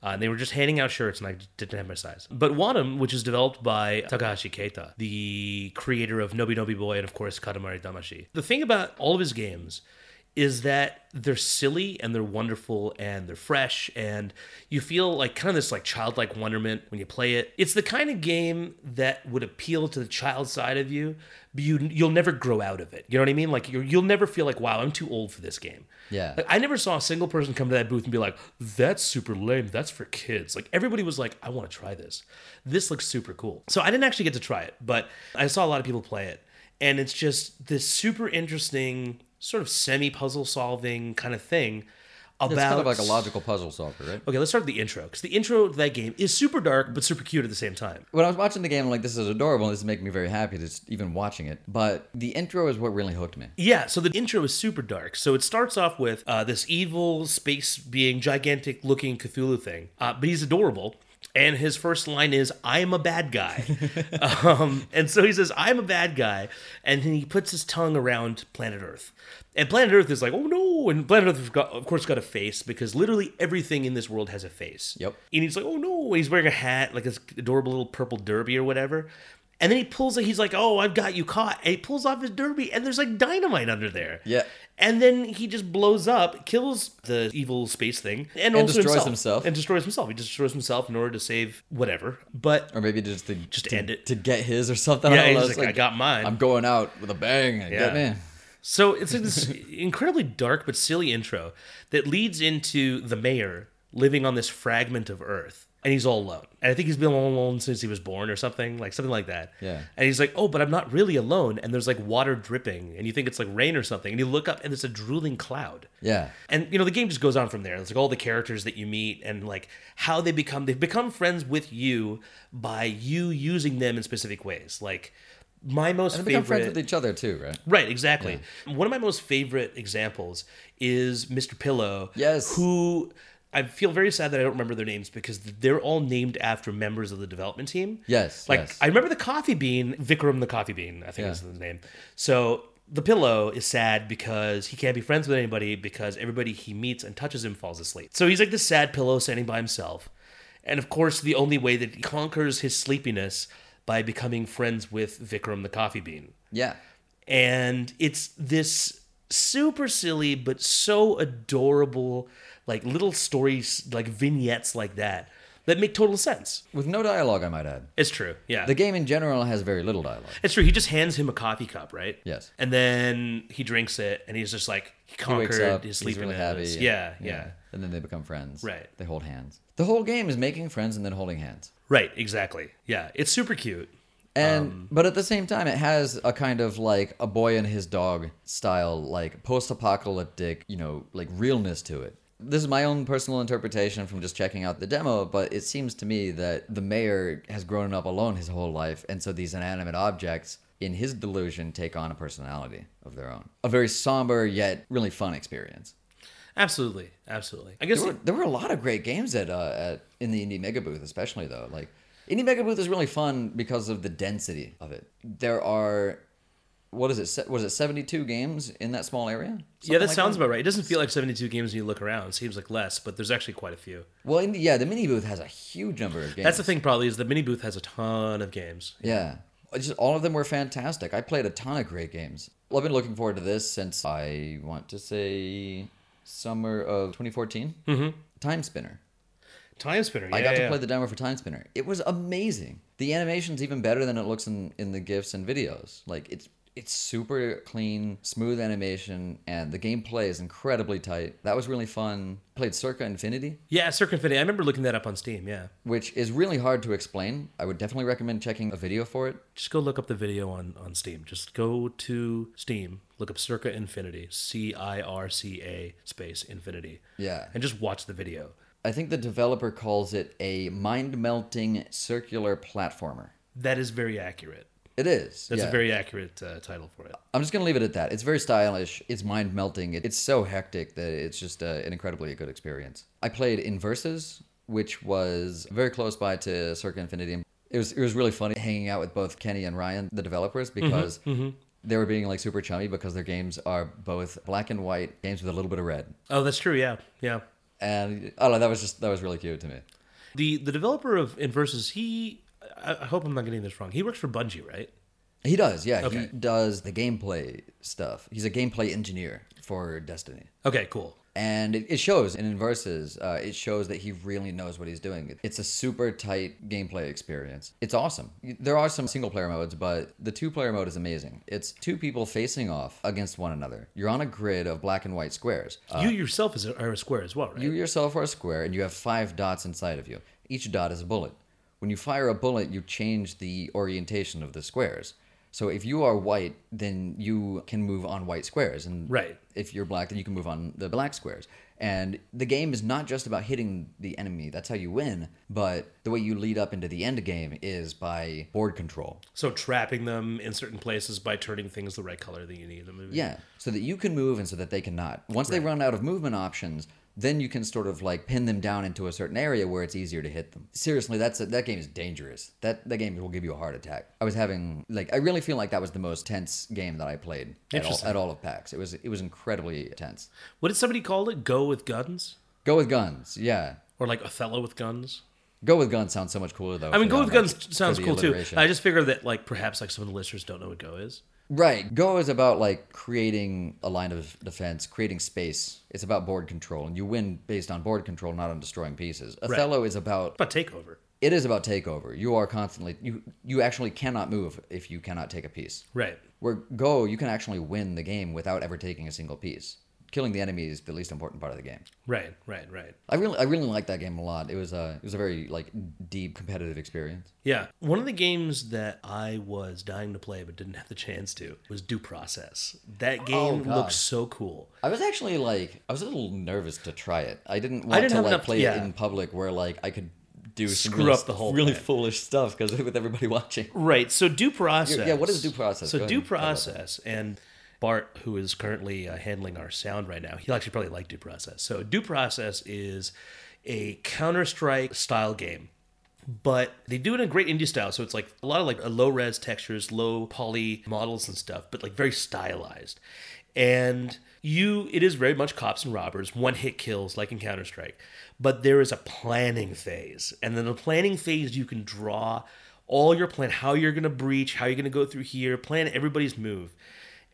Uh, and they were just handing out shirts, and I didn't have my size. But Wattam, which is developed by Takahashi Keita, the creator of Noby Noby Boy and of course Katamari Damacy. The thing about all of his games is that they're silly and they're wonderful and they're fresh and you feel like kind of this like childlike wonderment when you play it. It's the kind of game that would appeal to the child side of you, but you you'll never grow out of it. You know what I mean? Like you're, you'll never feel like wow, I'm too old for this game. Yeah. Like I never saw a single person come to that booth and be like, "That's super lame. That's for kids." Like everybody was like, "I want to try this. This looks super cool." So I didn't actually get to try it, but I saw a lot of people play it, and it's just this super interesting sort of semi puzzle solving kind of thing about It's kind of like a logical puzzle solver, right? Okay, let's start with the intro because the intro to that game is super dark but super cute at the same time. When I was watching the game, I'm like, this is adorable. This is making me very happy just even watching it. But the intro is what really hooked me. Yeah, so the intro is super dark. So it starts off with uh, this evil space being, gigantic looking Cthulhu thing, uh, but he's adorable. And his first line is, I'm a bad guy. um, and so he says, I'm a bad guy. And then he puts his tongue around planet Earth. And planet Earth is like, oh no. And planet Earth, got, of course, got a face because literally everything in this world has a face. Yep. And he's like, oh no. He's wearing a hat, like this adorable little purple derby or whatever. And then he pulls it, he's like, oh, I've got you caught. And he pulls off his derby, and there's like dynamite under there. Yeah. And then he just blows up, kills the evil space thing, and, And also destroys himself. And destroys himself. He just destroys himself in order to save whatever. But Or maybe just to Just to, end it. to get his or something. Yeah, I don't know. he's It's like, "I got mine." I'm going out with a bang. Yeah. Get me. So it's like this incredibly dark but silly intro that leads into the mayor living on this fragment of Earth. And he's all alone. And I think he's been all alone since he was born or something, like something like that. Yeah. And he's like, oh, but I'm not really alone. And there's like water dripping. And you think it's like rain or something. And you look up and there's a drooling cloud. Yeah. And you know the game just goes on from there. It's like all the characters that you meet and like how they become they've become friends with you by you using them in specific ways. Like my most And they become favorite friends with each other too, right? Right, exactly. One of my most favorite examples is Mr. Pillow. Yes. Who I feel very sad that I don't remember their names because they're all named after members of the development team. Yes, Like yes. I remember the coffee bean, Vikram the coffee bean, I think Yeah. is the name. So the pillow is sad because he can't be friends with anybody because everybody he meets and touches him falls asleep. So he's like this sad pillow standing by himself. And of course, the only way that he conquers his sleepiness by becoming friends with Vikram the coffee bean Yeah. and it's this super silly but so adorable like little stories like vignettes like that that make total sense With no dialogue, I might add. it's true yeah The game in general has very little dialogue. it's true he just hands him a coffee cup right Yes. and then he drinks it and he's just like he He conquered wakes up, his he's really happy. yeah, yeah And then they become friends. Right. They hold hands. The whole game is making friends and then holding hands. right exactly yeah it's super cute And Um, but at the same time, it has a kind of like a boy and his dog style, like post-apocalyptic, you know, like realness to it. This is my own personal interpretation from just checking out the demo, but it seems to me that the mayor has grown up alone his whole life, and so these inanimate objects, in his delusion, take on a personality of their own. A very somber yet really fun experience. absolutely absolutely i guess There were, there were a lot of great games at, uh, at in the indie mega booth, especially though. Like indie mega booth is really fun because of the density of it. There are what is it? Was it 72 games in that small area? yeah, that like sounds about right. It doesn't feel like 72 games when you look around. It seems like less, but there's actually quite a few. Well, in, yeah, the mini booth has a huge number of games. That's the thing, probably, is the mini booth has a ton of games. Yeah. Just all of them were fantastic. I played a ton of great games. Well, I've been looking forward to this since I want to say summer of 2014. Mm-hmm. Time Spinner. Time Spinner. Yeah, I got to yeah. play the demo for Time Spinner. It was amazing. The animation's even better than it looks in, in the gifs and videos. Like it's it's super clean, smooth animation, and the gameplay is incredibly tight. That was really fun. Played Circa Infinity, Yeah, Circa Infinity. I remember looking that up on Steam. Yeah, which is really hard to explain. I would definitely recommend checking a video for it. just go look up the video on on Steam. Just go to Steam, look up Circa Infinity, C I R C A space Infinity, Yeah. and just watch the video. I think the developer calls it a mind melting circular platformer. That is very accurate. It is. That's yeah. a very accurate uh, title for it. I'm just gonna leave it at that. It's very stylish. It's mind melting. It, it's so hectic that it's just uh, an incredibly good experience. I played Inversus, which was very close by to Circa Infinity. It was it was really funny hanging out with both Kenny and Ryan, the developers, because they were being like super chummy because their games are both black and white games with a little bit of red. Oh, that's true. Yeah, yeah. And I don't know, that was just that was really cute to me. The the developer of Inversus, he. I hope I'm not getting this wrong. He works for Bungie, right? He does, yeah. He does the gameplay stuff. He's a gameplay engineer for Destiny. Okay, cool. And it, it shows in Inversus. Uh, it shows that he really knows what he's doing. It's a super tight gameplay experience. It's awesome. There are some single player modes, but the two player mode is amazing. It's two people facing off against one another. You're on a grid of black and white squares. Uh, you yourself is a, are a square as well, right? you yourself are a square, and you have five dots inside of you. Each dot is a bullet. When you fire a bullet, you change the orientation of the squares. So if you are white, then you can move on white squares, and Right. if you're black, then you can move on the black squares. And the game is not just about hitting the enemy. That's how you win. But the way you lead up into the end game is by board control. so trapping them in certain places by turning things the right color that you need them. to be. Yeah, so that you can move and so that they cannot. Once they run out of movement options, then you can sort of like pin them down into a certain area where it's easier to hit them. Seriously, that's a, that game is dangerous. That that game will give you a heart attack. I was having like I really feel like that was the most tense game that I played at all, at all of PAX. It was it was incredibly tense. What did somebody call it? Go with guns, Go with guns, yeah. or like Othello with guns? Go with guns sounds so much cooler though. I mean, Go with guns sounds cool too. I just figure that like perhaps like some of the listeners don't know what Go is. Right. Go is about like creating a line of defense, creating space. It's about board control, and you win based on board control, not on destroying pieces. Othello is about But takeover. it is about takeover. You are constantly you you actually cannot move if you cannot take a piece. Right. Where Go, you can actually win the game without ever taking a single piece. Killing the enemy is the least important part of the game. Right. Right. Right. I really I really liked that game a lot. It was a it was a very like deep competitive experience. Yeah. One of the games that I was dying to play but didn't have the chance to was Due Process. That oh, game Oh, looks so cool. I was actually like, I was a little nervous to try it. I didn't want didn't to like enough- play yeah. it in public where like I could do some Screw really, up the whole really thing. foolish stuff because with everybody watching. Right. So due process. Yeah, what is due process? So due process and Bart, who is currently uh, handling our sound right now, he'll actually probably like due process. So due process is a Counter Strike style game. But they do it in a great indie style, so it's like a lot of like low res textures, low poly models and stuff, but like very stylized. And you, it is very much cops and robbers, one hit kills like in Counter Strike. But there is a planning phase, and then the planning phase you can draw all your plan, how you're going to breach, how you're going to go through here, plan everybody's move.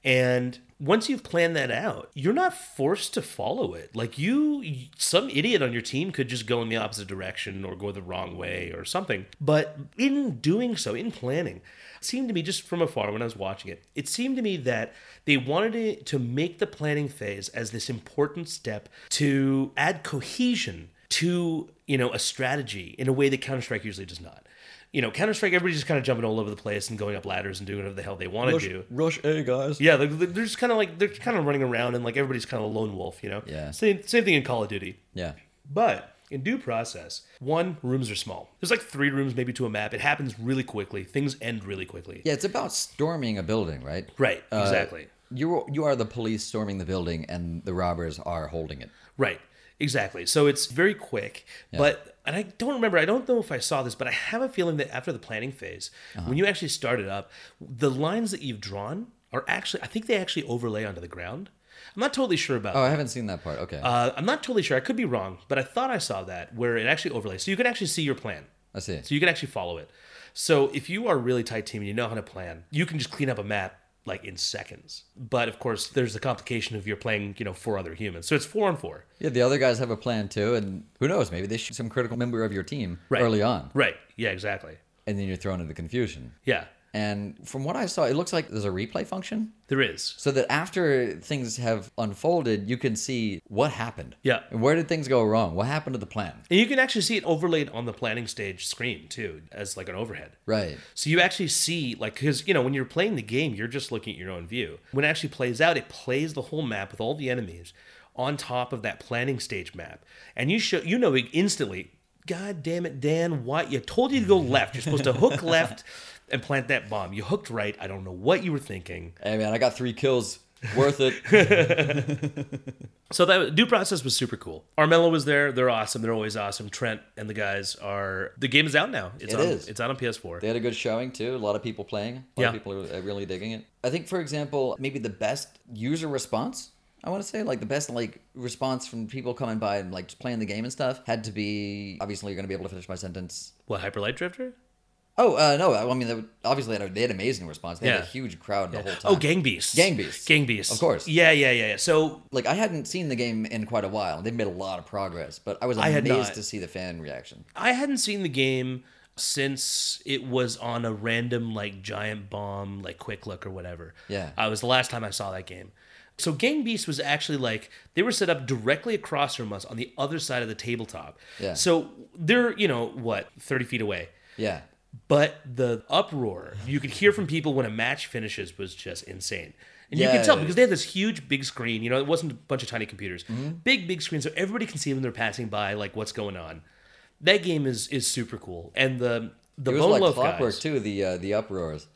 And once you've planned that out, you're not forced to follow it. Like you, some idiot on your team could just go in the opposite direction or go the wrong way or something. But in doing so, in planning, seemed to me just from afar when I was watching it, it seemed to me that they wanted it to make the planning phase as this important step to add cohesion to you know a strategy in a way that Counter Strike usually does not. You know, Counter Strike, everybody's just kind of jumping all over the place and going up ladders and doing whatever the hell they want to do. Rush A guys. Yeah, they're, they're just kind of like they're kind of running around and like everybody's kind of a lone wolf, you know. Yeah. Same same thing in Call of Duty, Yeah. but in due process, one rooms are small. There's like three rooms maybe to a map. It happens really quickly. Things end really quickly. Yeah, it's about storming a building, right? Right. Uh, Exactly. You you are the police storming the building, and the robbers are holding it. Right. Exactly. So it's very quick, but and I don't remember. I don't know if I saw this, but I have a feeling that after the planning phase, Uh-huh. when you actually start it up, the lines that you've drawn are actually I think they actually overlay onto the ground. I'm not totally sure about. Oh, I haven't seen that part. Okay. Uh, I'm not totally sure. I could be wrong, but I thought I saw that where it actually overlays, so you can actually see your plan. I see. So you can actually follow it. So if you are a really tight team and you know how to plan, you can just clean up a map like in seconds. But of course, there's the complication of you're playing, you know, four other humans. So it's four on four. Yeah, the other guys have a plan too, and who knows? Maybe they shoot some critical member of your team Right. early on, Right. Yeah, exactly. and then you're thrown into confusion. Yeah, And from what I saw, it looks like there's a replay function, there is. so that after things have unfolded, you can see what happened. Yeah. And where did things go wrong? What happened to the plan? And you can actually see it overlaid on the planning stage screen too, as like an overhead. Right. So you actually see, like, because you know when you're playing the game, you're just looking at your own view. When it actually plays out, it plays the whole map with all the enemies on top of that planning stage map, and you show you know instantly. God damn it, Dan! Why you told you to go left? You're supposed to hook left and plant that bomb. You hooked right. I don't know what you were thinking. Hey man, I got three kills. Worth it. So that due process was super cool. Armello was there. They're awesome. They're always awesome. Trent and the guys are. The game is out now. It's It on, is. It's out on PS4. They had a good showing too. A lot of people playing. A lot Yeah. of people are are really digging it. I think, for example, maybe the best user response. I want to say like the best like response from people coming by and like just playing the game and stuff had to be obviously you're gonna be able to finish my sentence. What Hyperlight Drifter? Oh uh, no, I mean they would, obviously they had, they had amazing response. They had Yeah. a huge crowd the whole time. Oh, Gang Beasts. Gang Beasts. Gang Beasts. Of course. Yeah, yeah, yeah, yeah. So like I hadn't seen the game in quite a while. They've made a lot of progress, but I was I had amazed not. to see the fan reaction. I hadn't seen the game since it was on a random like giant bomb, like quick look or whatever. Yeah. Uh, it was the last time I saw that game. So Gang Beast was actually like they were set up directly across from us on the other side of the tabletop. Yeah. So they're you know what thirty feet away, Yeah. But the uproar you could hear from people when a match finishes was just insane. And you can tell because they had this huge big screen. You know, it wasn't a bunch of tiny computers. Mm-hmm. Big big screen, so everybody can see when they're passing by, like what's going on. That game is is super cool, and the the It was Bone like Loaf clockwork guys. too. The uh, the uproars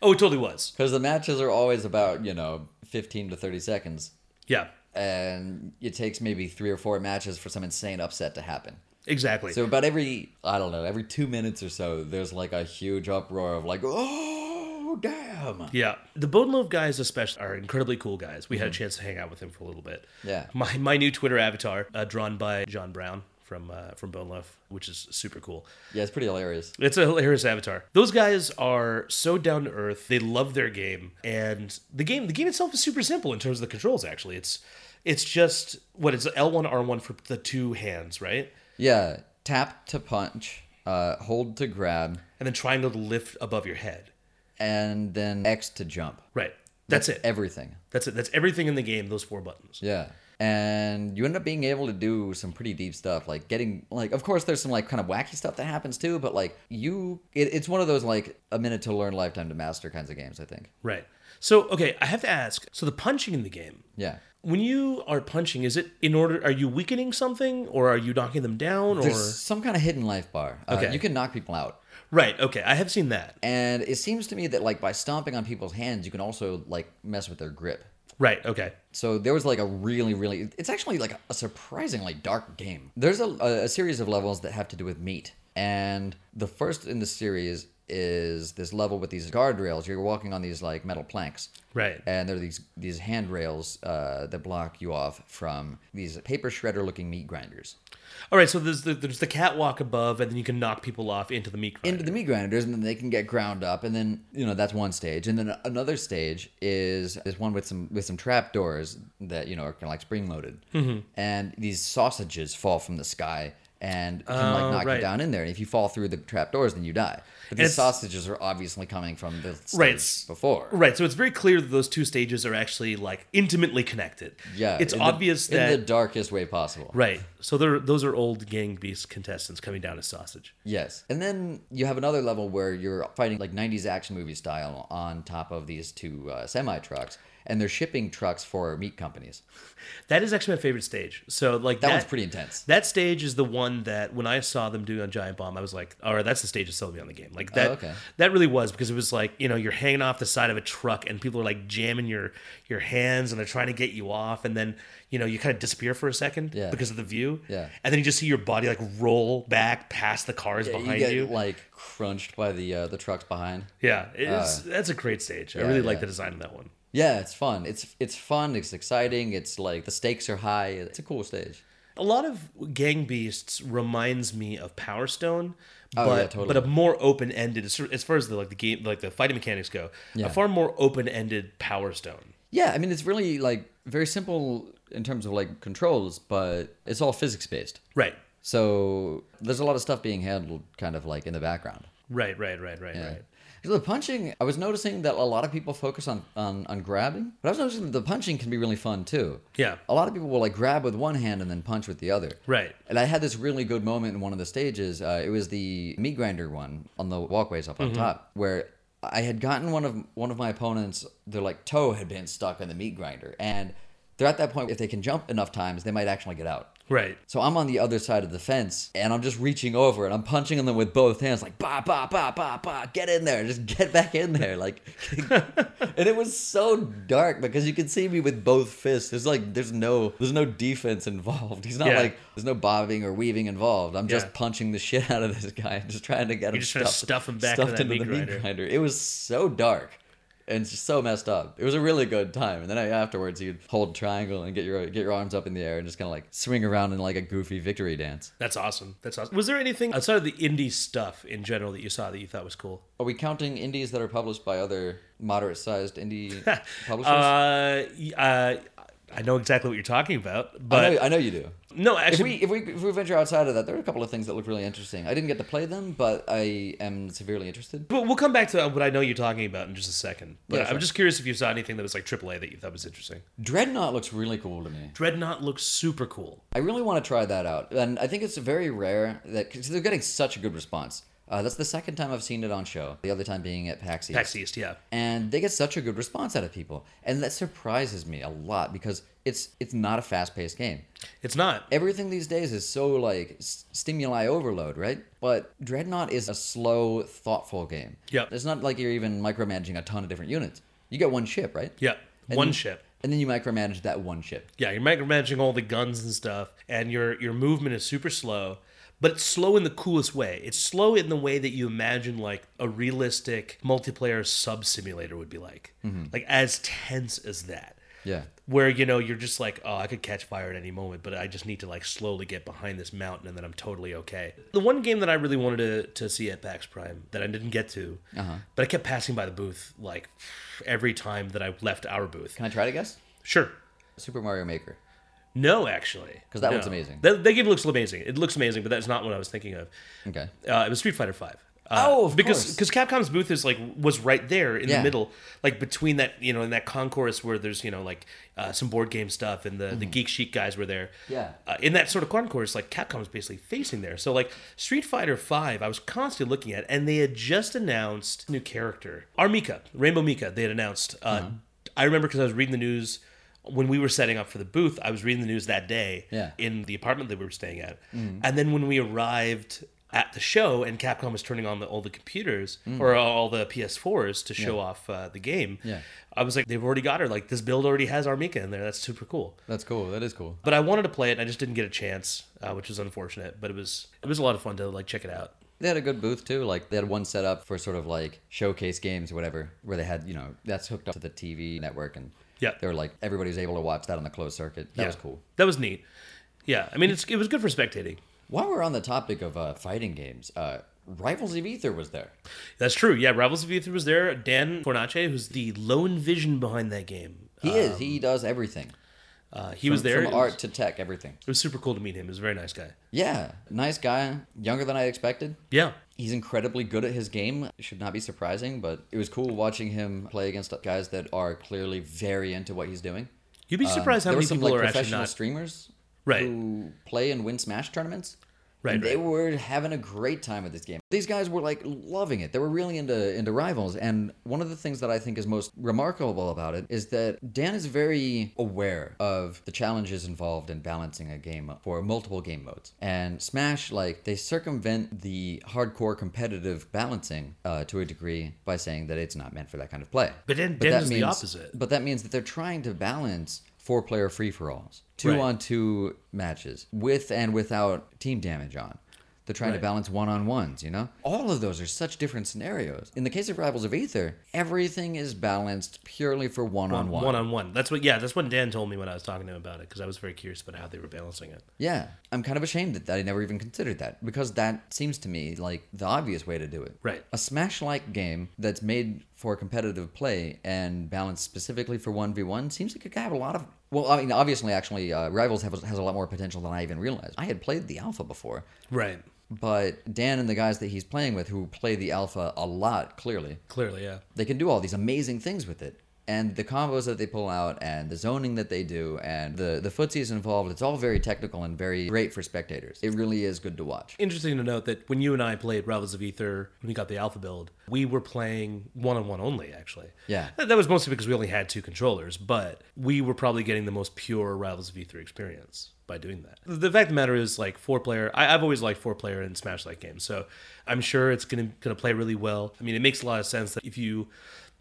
Oh, it totally was. because the matches are always about you know fifteen to thirty seconds. Yeah, and it takes maybe three or four matches for some insane upset to happen. Exactly. So about every I don't know every two minutes or so, there's like a huge uproar of like, oh damn, yeah, the Bone Loaf guys, especially, are incredibly cool guys. We had a chance to hang out with him for a little bit. Mm-hmm. Yeah. my my new Twitter avatar, uh, drawn by John Brown from uh, from Bone Loaf, which is super cool. yeah, it's pretty hilarious. It's a hilarious avatar. Those guys are so down to earth. They love their game, and the game the game itself is super simple in terms of the controls. Actually, it's it's just what it's L one R one for the two hands, right? Yeah, tap to punch, uh, hold to grab, And then triangle to lift above your head. and then X to jump. Right. That's it. Everything. That's it. That's everything in the game. Those four buttons. Yeah. And you end up being able to do some pretty deep stuff, like getting like. Of course, there's some like kind of wacky stuff that happens too, but like you, it, it's one of those like a minute to learn, lifetime to master kinds of games. I think. Right. So okay, I have to ask. So the punching in the game. Yeah. When you are punching, is it in order? Are you weakening something, or are you knocking them down, or There's some kind of hidden life bar. Uh, Okay. You can knock people out. right? Okay, I have seen that. And it seems to me that like by stomping on people's hands, you can also like mess with their grip. Right. Okay. So there was like a really, really. It's actually like a surprisingly dark game. There's a, a, a series of levels that have to do with meat, and the first in the series is this level with these guardrails. You're walking on these like metal planks, Right. and there are these these handrails uh, that block you off from these paper shredder looking meat grinders. All right. So there's the there's the catwalk above, and then you can knock people off into the meat. Grinder. into the meat grinders and then they can get ground up and then you know that's one stage and then another stage is is one with some with some trap doors that you know are kind of like spring loaded Mm-hmm. and these sausages fall from the sky and can Oh, like knock right. you down in there and if you fall through the trap doors then you die but these sausages are obviously coming from the stage Right, before Right. So it's very clear that those two stages are actually like intimately connected. yeah It's in the- obvious in the darkest way possible right. So they're those are old gang beast contestants coming down as sausage. Yes. And then you have another level where you're fighting like 90s action movie style on top of these two uh, semi trucks, and they're shipping trucks for meat companies. That is actually my favorite stage. So like That, one's pretty intense. That stage is the one that when I saw them do on Giant Bomb, I was like, all right, that's the stage that sold me on the game. Like that, Oh, okay. that really was because it was like, you know, you're hanging off the side of a truck and people are like jamming your, your hands and they're trying to get you off. And then, you know, you kind of disappear for a second Yeah. because of the view. Yeah. And then you just see your body like roll back past the cars you behind get you. like crunched by the uh, the trucks behind. yeah. It's, that's a great stage. I yeah, really like the design of that one. Yeah, it's fun. It's it's fun. It's exciting. It's like the stakes are high. It's a cool stage. A lot of Gang Beasts reminds me of Power Stone, Oh, but yeah, totally. but a more open ended as as far as the like the game like the fighting mechanics go. Yeah. A far more open ended Power Stone. Yeah, I mean it's really like very simple in terms of like controls, but it's all physics based. Right. So there's a lot of stuff being handled kind of like in the background. Right. Right. Right. Right. Yeah. Right. So the punching, I was noticing that a lot of people focus on, on, on grabbing, but I was noticing that the punching can be really fun too. Yeah. A lot of people will like grab with one hand and then punch with the other. Right. And I had this really good moment in one of the stages. Uh, it was the meat grinder one on the walkways up on top, where I had gotten one of one of my opponents. Their like toe had been stuck in the meat grinder, and they're at that point. If they can jump enough times, they might actually get out. Right. So I'm on the other side of the fence and I'm just reaching over and I'm punching them with both hands, like ba ba ba ba ba, get in there, just get back in there, like. and it was so dark because you could see me with both fists. There's like there's no there's no defense involved. He's not Yeah. like there's no bobbing or weaving involved. I'm just Yeah. punching the shit out of this guy, and just trying to get him just trying to stuffed, stuff him back stuffed into into meat the grinder. meat grinder. It was so dark and just so messed up. It was a really good time. And then afterwards, you'd hold triangle and get your get your arms up in the air and just kind of like swing around in like a goofy victory dance. That's awesome. That's awesome. Was there anything outside of the indie stuff in general that you saw that you thought was cool? Are we counting indies that are published by other moderate-sized indie publishers? Uh, uh, I know exactly what you're talking about, I but know, I know you do. No, If actually, we if we if we venture outside of that, there are a couple of things that look really interesting. I didn't get to play them, but I am severely interested. But we'll come back to what I know you're talking about in just a second. But Yeah, I'm sure. just curious if you saw anything that was like AAA that you thought was interesting. Dreadnought looks really cool to me. Dreadnought looks super cool. I really want to try that out, and I think it's very rare that because they're getting such a good response. Uh, that's the second time I've seen it on show. The other time being at PAX East. PAX East, yeah. and they get such a good response out of people, and that surprises me a lot because it's it's not a fast-paced game. It's not. Everything these days is so like s- stimuli overload, right? But Dreadnought is a slow, thoughtful game. Yep. It's not like you're even micromanaging a ton of different units. You get one ship, right? Yeah. And One ship. And then you micromanage that one ship. Yeah, you're micromanaging all the guns and stuff, and your your movement is super slow, but it's slow in the coolest way. It's slow in the way that you imagine like a realistic multiplayer sub simulator would be like, like as tense as that. Yeah. Where you know you're just like, oh, I could catch fire at any moment, but I just need to like slowly get behind this mountain, and then I'm totally okay. The one game that I really wanted to, to see at PAX Prime that I didn't get to, Uh-huh. but I kept passing by the booth like every time that I left our booth. Can I try to guess? Sure, Super Mario Maker. No, actually, because that No. looks amazing. That, that game looks amazing. It looks amazing, but that's not what I was thinking of. Okay. Uh, it was Street Fighter Five. Uh, Oh, of because because Capcom's booth is like was right there in Yeah. the middle, like between that you know in that concourse where there's you know like uh, some board game stuff and the the Geek Chic guys were there. Mm-hmm. Yeah. Uh, in that sort of concourse, like Capcom was basically facing there. So like Street Fighter Five, I was constantly looking at, and they had just announced a new character, R. Mika, Rainbow Mika. They had announced. Uh, Mm-hmm. I remember because I was reading the news when we were setting up for the booth. I was reading the news that day Yeah. In the apartment that we were staying at, and then when we arrived at the show and Capcom was turning on the, all the computers or all the PS4s to show off uh, the game. Mm. Yeah. I was like, they've already got her. Like this build already has R. Mika in there. That's super cool. That's cool. That is cool. But I wanted to play it, and I just didn't get a chance, uh, which was unfortunate. But it was it was a lot of fun to like check it out. They had a good booth too. Like they had one set up for sort of like showcase games or whatever, where they had you know that's hooked up to the TV network, and Yeah. they were like everybody was able to watch that on the closed circuit. That yeah. was cool. That was neat. Yeah, I mean, it's it was good for spectating. While we're on the topic of uh, fighting games, uh, Rivals of Aether was there. That's true. Yeah, Rivals of Aether was there. Dan Fornace, who's the lone vision behind that game. He is. He does everything. Uh, he was there. from art was, to tech, everything. it was super cool to meet him. He was a very nice guy. Yeah, nice guy, younger than I expected. Yeah. He's incredibly good at his game. It should not be surprising, but it was cool watching him play against guys that are clearly very into what he's doing. You'd be Um, surprised how many some people like are actually professional not. streamers Right. who play and win Smash tournaments. Right, they right. were having a great time with this game. These guys were like loving it. They were really into into rivals. And one of the things that I think is most remarkable about it is that Dan is very aware of the challenges involved in balancing a game for multiple game modes. And Smash, like they circumvent the hardcore competitive balancing uh, to a degree by saying that it's not meant for that kind of play. But Dan- But Dan that the means- opposite. But that means that they're trying to balance four player free for alls, two Right. on two matches with and without team damage on. They're trying Right. to balance one on ones, you know? All of those are such different scenarios. In the case of Rivals of Aether, everything is balanced purely for one on one. One on one. That's what. Yeah, that's what Dan told me when I was talking to him about it because I was very curious about how they were balancing it. Yeah. I'm kind of ashamed that, that I never even considered that because that seems to me like the obvious way to do it. Right. A Smash like game that's made for competitive play and balanced specifically for 1v1 seems like it could have a lot of. Well, I mean, obviously, actually, uh, Rivals have, has a lot more potential than I even realized. I had played the alpha before, Right. but Dan and the guys that he's playing with who play the alpha a lot, clearly, Clearly, yeah. they can do all these amazing things with it. And the combos that they pull out and the zoning that they do and the, the footsies involved, it's all very technical and very great for spectators. It really is good to watch. Interesting to note that when you and I played Rivals of Aether, when we got the alpha build, we were playing one on one only, actually. Yeah. That was mostly because we only had two controllers, but we were probably getting the most pure Rivals of Aether experience by doing that. The fact of the matter is, like, four player, I, I've always liked four player in Smash like games, so I'm sure it's to gonna play really well. I mean, it makes a lot of sense that if you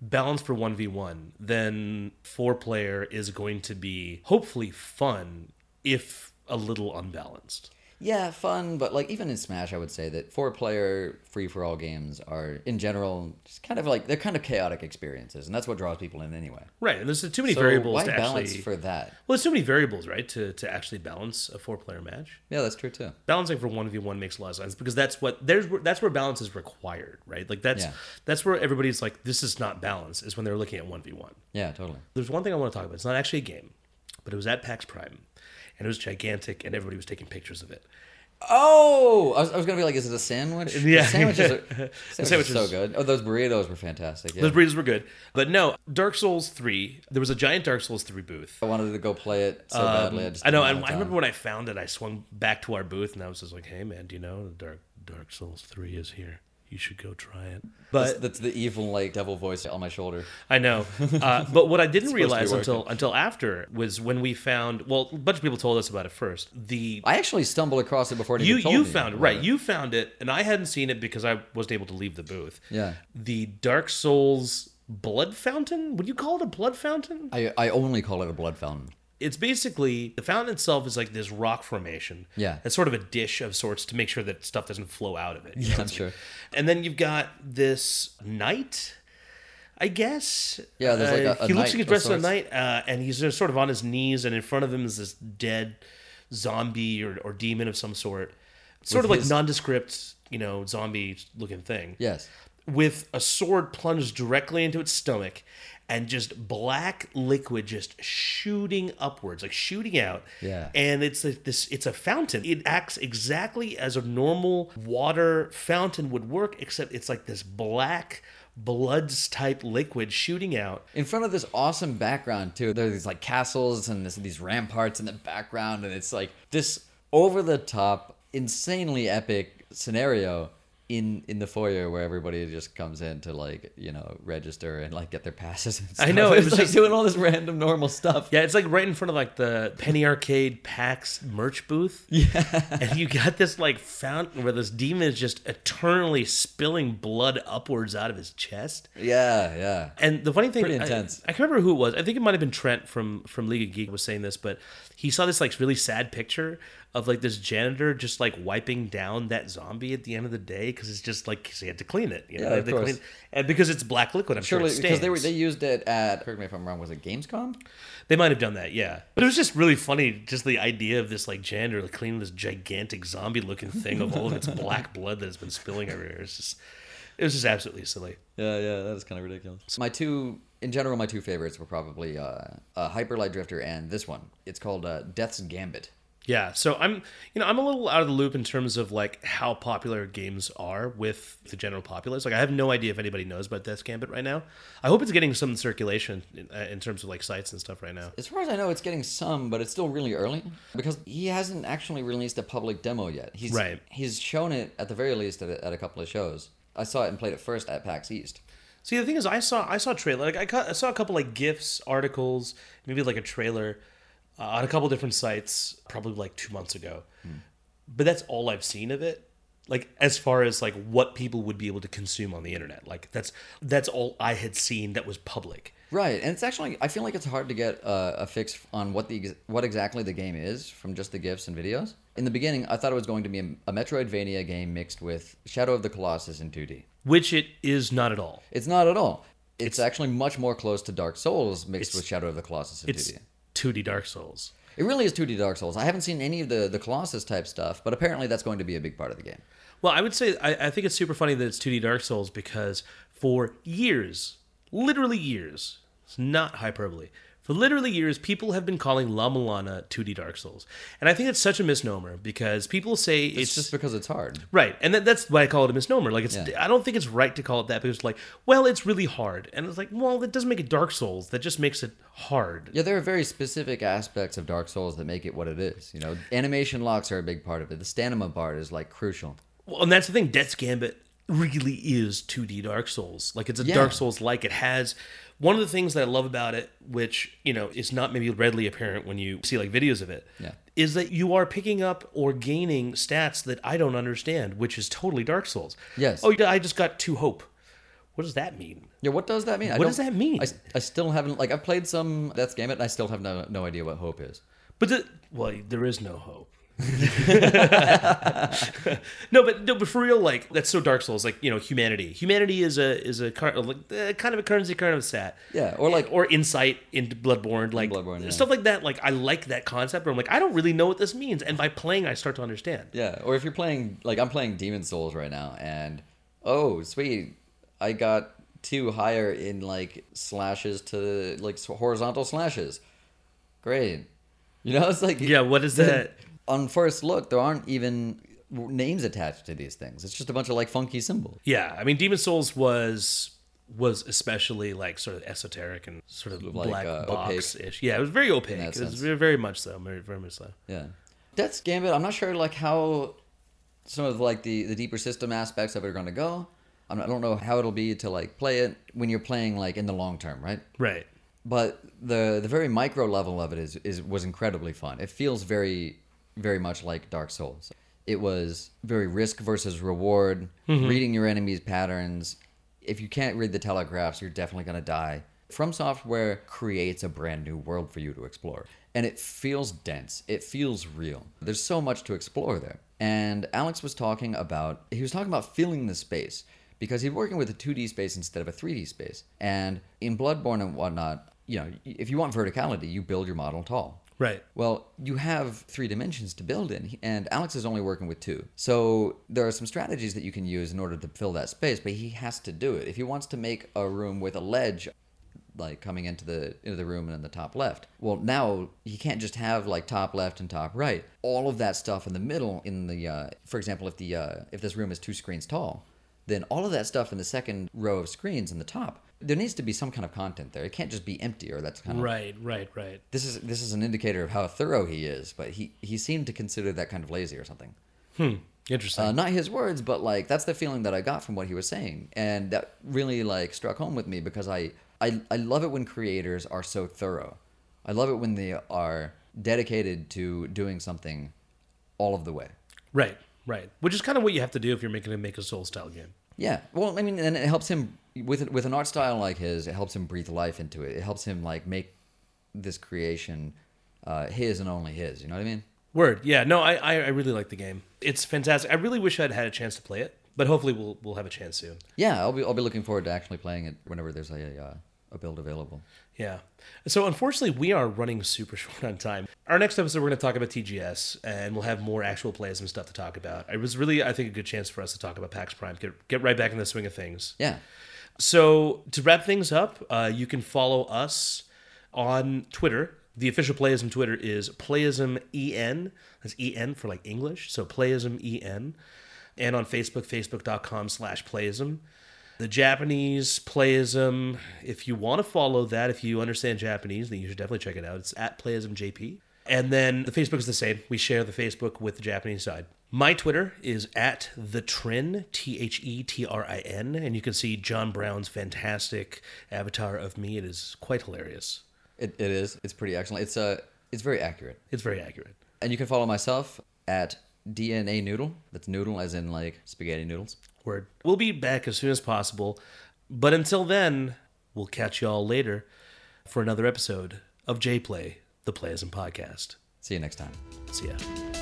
balance for 1v1, then four player is going to be hopefully fun if a little unbalanced. Yeah, fun, but like even in Smash, I would say that four player free for all games are in general just kind of like they're kind of chaotic experiences, and that's what draws people in anyway. Right, and there's too many So variables why to balance actually. for that? Well, there's too many variables, right, to, to actually balance a four player match. Yeah, that's true too. Balancing for one v one makes a lot of sense because that's what there's that's where balance is required, right? Like that's Yeah. that's where everybody's like, this is not balance, is when they're looking at one v one. Yeah, totally. There's one thing I want to talk about. It's not actually a game, but it was at PAX Prime, and it was gigantic, and everybody was taking pictures of it. Oh, I was, I was gonna be like, is it a sandwich? Yeah. the sandwiches are, sandwiches sandwiches- are so good. Oh, those burritos were fantastic. Yeah. Those burritos were good, but no, Dark Souls three. There was a giant Dark Souls three booth. I wanted to go play it so badly. I, Um, I know. I, I remember when I found it, I swung back to our booth and I was just like, "Hey, man, do you know Dark Dark Souls Three is here? You should go try it." That's, But that's the evil like devil voice on my shoulder. I know. Uh, but what I didn't supposed to be realize until until after was when we found. Well, a bunch of people told us about it first. The I actually stumbled across it before it you you found it right. You found it, and I hadn't seen it because I wasn't able to leave the booth. Yeah. The Dark Souls blood fountain. Would you call it a blood fountain? I I only call it a blood fountain. It's basically the fountain itself is like this rock formation. Yeah. It's sort of a dish of sorts to make sure that stuff doesn't flow out of it. know? I'm sure. And then you've got this knight, I guess. Yeah, there's like Uh, a- a he looks like he's dressed as a knight, uh, and he's just sort of on his knees, and in front of him is this dead zombie or, or demon of some sort. Sort With of like his- nondescript, you know, zombie looking thing Yes. with a sword plunged directly into its stomach and just black liquid just shooting upwards like shooting out Yeah. and it's a, this it's a fountain it acts exactly as a normal water fountain would work except it's like this black bloods type liquid shooting out In front of this awesome background too. There are these like castles and this, these ramparts in the background, and it's like this over the top, insanely epic scenario in in the foyer where everybody just comes in to like you know register and like get their passes. And stuff. I know, it was like just- doing all this random normal stuff. yeah it's like right in front of like the penny arcade pax merch booth yeah and you got this like fountain where this demon is just eternally spilling blood upwards out of his chest Yeah, yeah. And the funny thing, Pretty I- intense. I, can't remember who it was. I think it might have been Trent from from League of Geek was saying this, but he saw this like really sad picture of like this janitor just like wiping down that zombie at the end of the day because it's just like 'cause he had to clean it. You know, Yeah, of course. and because it's black liquid, I'm Surely sure it because they were they used it at correct me if I'm wrong. Was it Gamescom? They might have done that, yeah. But it was just really funny, just the idea of this like janitor like, cleaning this gigantic zombie looking thing of all of its black blood that has been spilling everywhere. It's just, it was just absolutely silly. Yeah, yeah, that is kind of ridiculous. My two, in general, my two favorites were probably uh, uh, Hyper Light Drifter and this one. It's called uh, Death's Gambit. Yeah, so I'm, you know, I'm a little out of the loop in terms of like how popular games are with the general populace. Like, I have no idea if anybody knows about Death's Gambit right now. I hope it's getting some circulation in, uh, in terms of like sites and stuff right now. As far as I know, it's getting some, but it's still really early because he hasn't actually released a public demo yet. He's Right. He's shown it at the very least at a, at a couple of shows. I saw it and played it first at PAX East. See, the thing is, I saw I saw a trailer. Like, I, ca- I saw a couple like gifs, articles, maybe like a trailer uh, on a couple different sites, probably like two months ago. But that's all I've seen of it. Like as far as like what people would be able to consume on the internet, like that's that's all I had seen that was public. Right, and it's actually I feel like it's hard to get uh, a fix on what the what exactly the game is from just the gifs and videos. In the beginning, I thought it was going to be a, a Metroidvania game mixed with Shadow of the Colossus in 2D. Which it is not at all. It's not at all. It's, actually much more close to Dark Souls mixed with Shadow of the Colossus in It's 2D. 2D Dark Souls. It really is 2D Dark Souls. I haven't seen any of the the Colossus type stuff, but apparently that's going to be a big part of the game. Well, I would say I, I think it's super funny that it's 2D Dark Souls because for years, literally years, it's not hyperbole. For literally years, people have been calling La-Mulana 2D Dark Souls, and I think it's such a misnomer because people say it's, It's just because it's hard. right, and that, that's why I call it a misnomer. Like it's, Yeah. I don't think it's right to call it that because it's like, well, it's really hard, and it's like, well, that doesn't make it Dark Souls. That just makes it hard. Yeah, there are very specific aspects of Dark Souls that make it what it is. You know, animation locks are a big part of it. The stamina part is like crucial. Well, and that's the thing. Death's Gambit really is 2D Dark Souls. Like it's a Yeah. Dark Souls like. It has one of the things that I love about it, which you know is not maybe readily apparent when you see like videos of it, Yeah. is that you are picking up or gaining stats that I don't understand, which is totally Dark Souls. Yes. Oh, I just got two hope. What does that mean? Yeah, what does that mean? What does that mean? I, I still haven't like I've played some Death's Gambit and I still have no no idea what hope is. But the, well, there is no hope. No, but no, but for real, like that's so Dark Souls. Like you know, humanity. Humanity is a is a like, uh, kind of a currency kind of a stat. Yeah, or like or insight into Bloodborne, like Bloodborne, yeah. stuff like that. Like I like that concept. But I'm like, I don't really know what this means, and by playing, I start to understand. yeah, or if you're playing like I'm playing Demon Souls right now and oh sweet, I got two higher in like slashes to like horizontal slashes. Great. You know, it's like Yeah, what is that? On first look, there aren't even names attached to these things. It's just a bunch of like funky symbols. Yeah, I mean, Demon Souls was was especially like sort of esoteric and sort of Like, black uh, box ish. Yeah, it was very opaque. It was sense. very, very much so. Very, very much so. Yeah. Death's Gambit, I'm not sure like how some of like the, the deeper system aspects of it are going to go. I don't know how it'll be to like play it when you're playing like in the long term, right? Right. But the the very micro level of it is is was incredibly fun. It feels very very much like Dark Souls. It was very risk versus reward, mm-hmm. reading your enemies' patterns. If you can't read the telegraphs, you're definitely going to die. From Software creates a brand new world for you to explore. And it feels dense. It feels real. There's so much to explore there. And Alex was talking about he was talking about filling the space because he's working with a 2D space instead of a 3D space. And in Bloodborne and whatnot, you know, if you want verticality, you build your model tall. Right. Well, you have three dimensions to build in, and Alex is only working with two. So there are some strategies that you can use in order to fill that space, but he has to do it. If he wants to make a room with a ledge, like coming into the into the room and in the top left, well, now he can't just have like top left and top right. All of that stuff in the middle, in the, uh, for example, if the uh, if this room is two screens tall, then all of that stuff in the second row of screens in the top, there needs to be some kind of content there. It can't just be empty, or that's kind of Right. Right. Right. this is this is an indicator of how thorough he is, but he he seemed to consider that kind of lazy or something. Hmm. Interesting. Uh, not his words, but like that's the feeling that I got from what he was saying, and that really like struck home with me because I I I love it when creators are so thorough. I love it when they are dedicated to doing something all of the way. right. Right. Which is kind of what you have to do if you're making a make a soul style game. Yeah, well, I mean, and it helps him with with an art style like his. It helps him breathe life into it. It helps him like make this creation uh, his and only his. You know what I mean? Word. Yeah. No, I, I I really like the game. It's fantastic. I really wish I'd had a chance to play it, but hopefully we'll we'll have a chance soon. Yeah, I'll be I'll be looking forward to actually playing it whenever there's a uh, a build available. Yeah. So unfortunately, we are running super short on time. Our next episode, we're going to talk about TGS, and we'll have more actual plays and stuff to talk about. It was really, I think, a good chance for us to talk about PAX Prime, get get right back in the swing of things. Yeah, So to wrap things up, uh, you can follow us on Twitter. The official Playism Twitter is PlayismEN. That's EN for like English. So PlayismEN. And on Facebook, facebook.com slash Playism. The Japanese Playism, if you want to follow that, if you understand Japanese, then you should definitely check it out. It's at PlayismJP. And then the Facebook is the same. We share the Facebook with the Japanese side. My Twitter is at the Trin, T H E T R I N, and you can see John Brown's fantastic avatar of me. It is quite hilarious. it, it is. It's pretty excellent. It's uh it's very accurate. It's very accurate. And you can follow myself at DNA Noodle. That's noodle as in like spaghetti noodles. Word. We'll be back as soon as possible, but until then, we'll catch y'all later. for another episode of J Play, the Playism podcast. See you next time. See ya.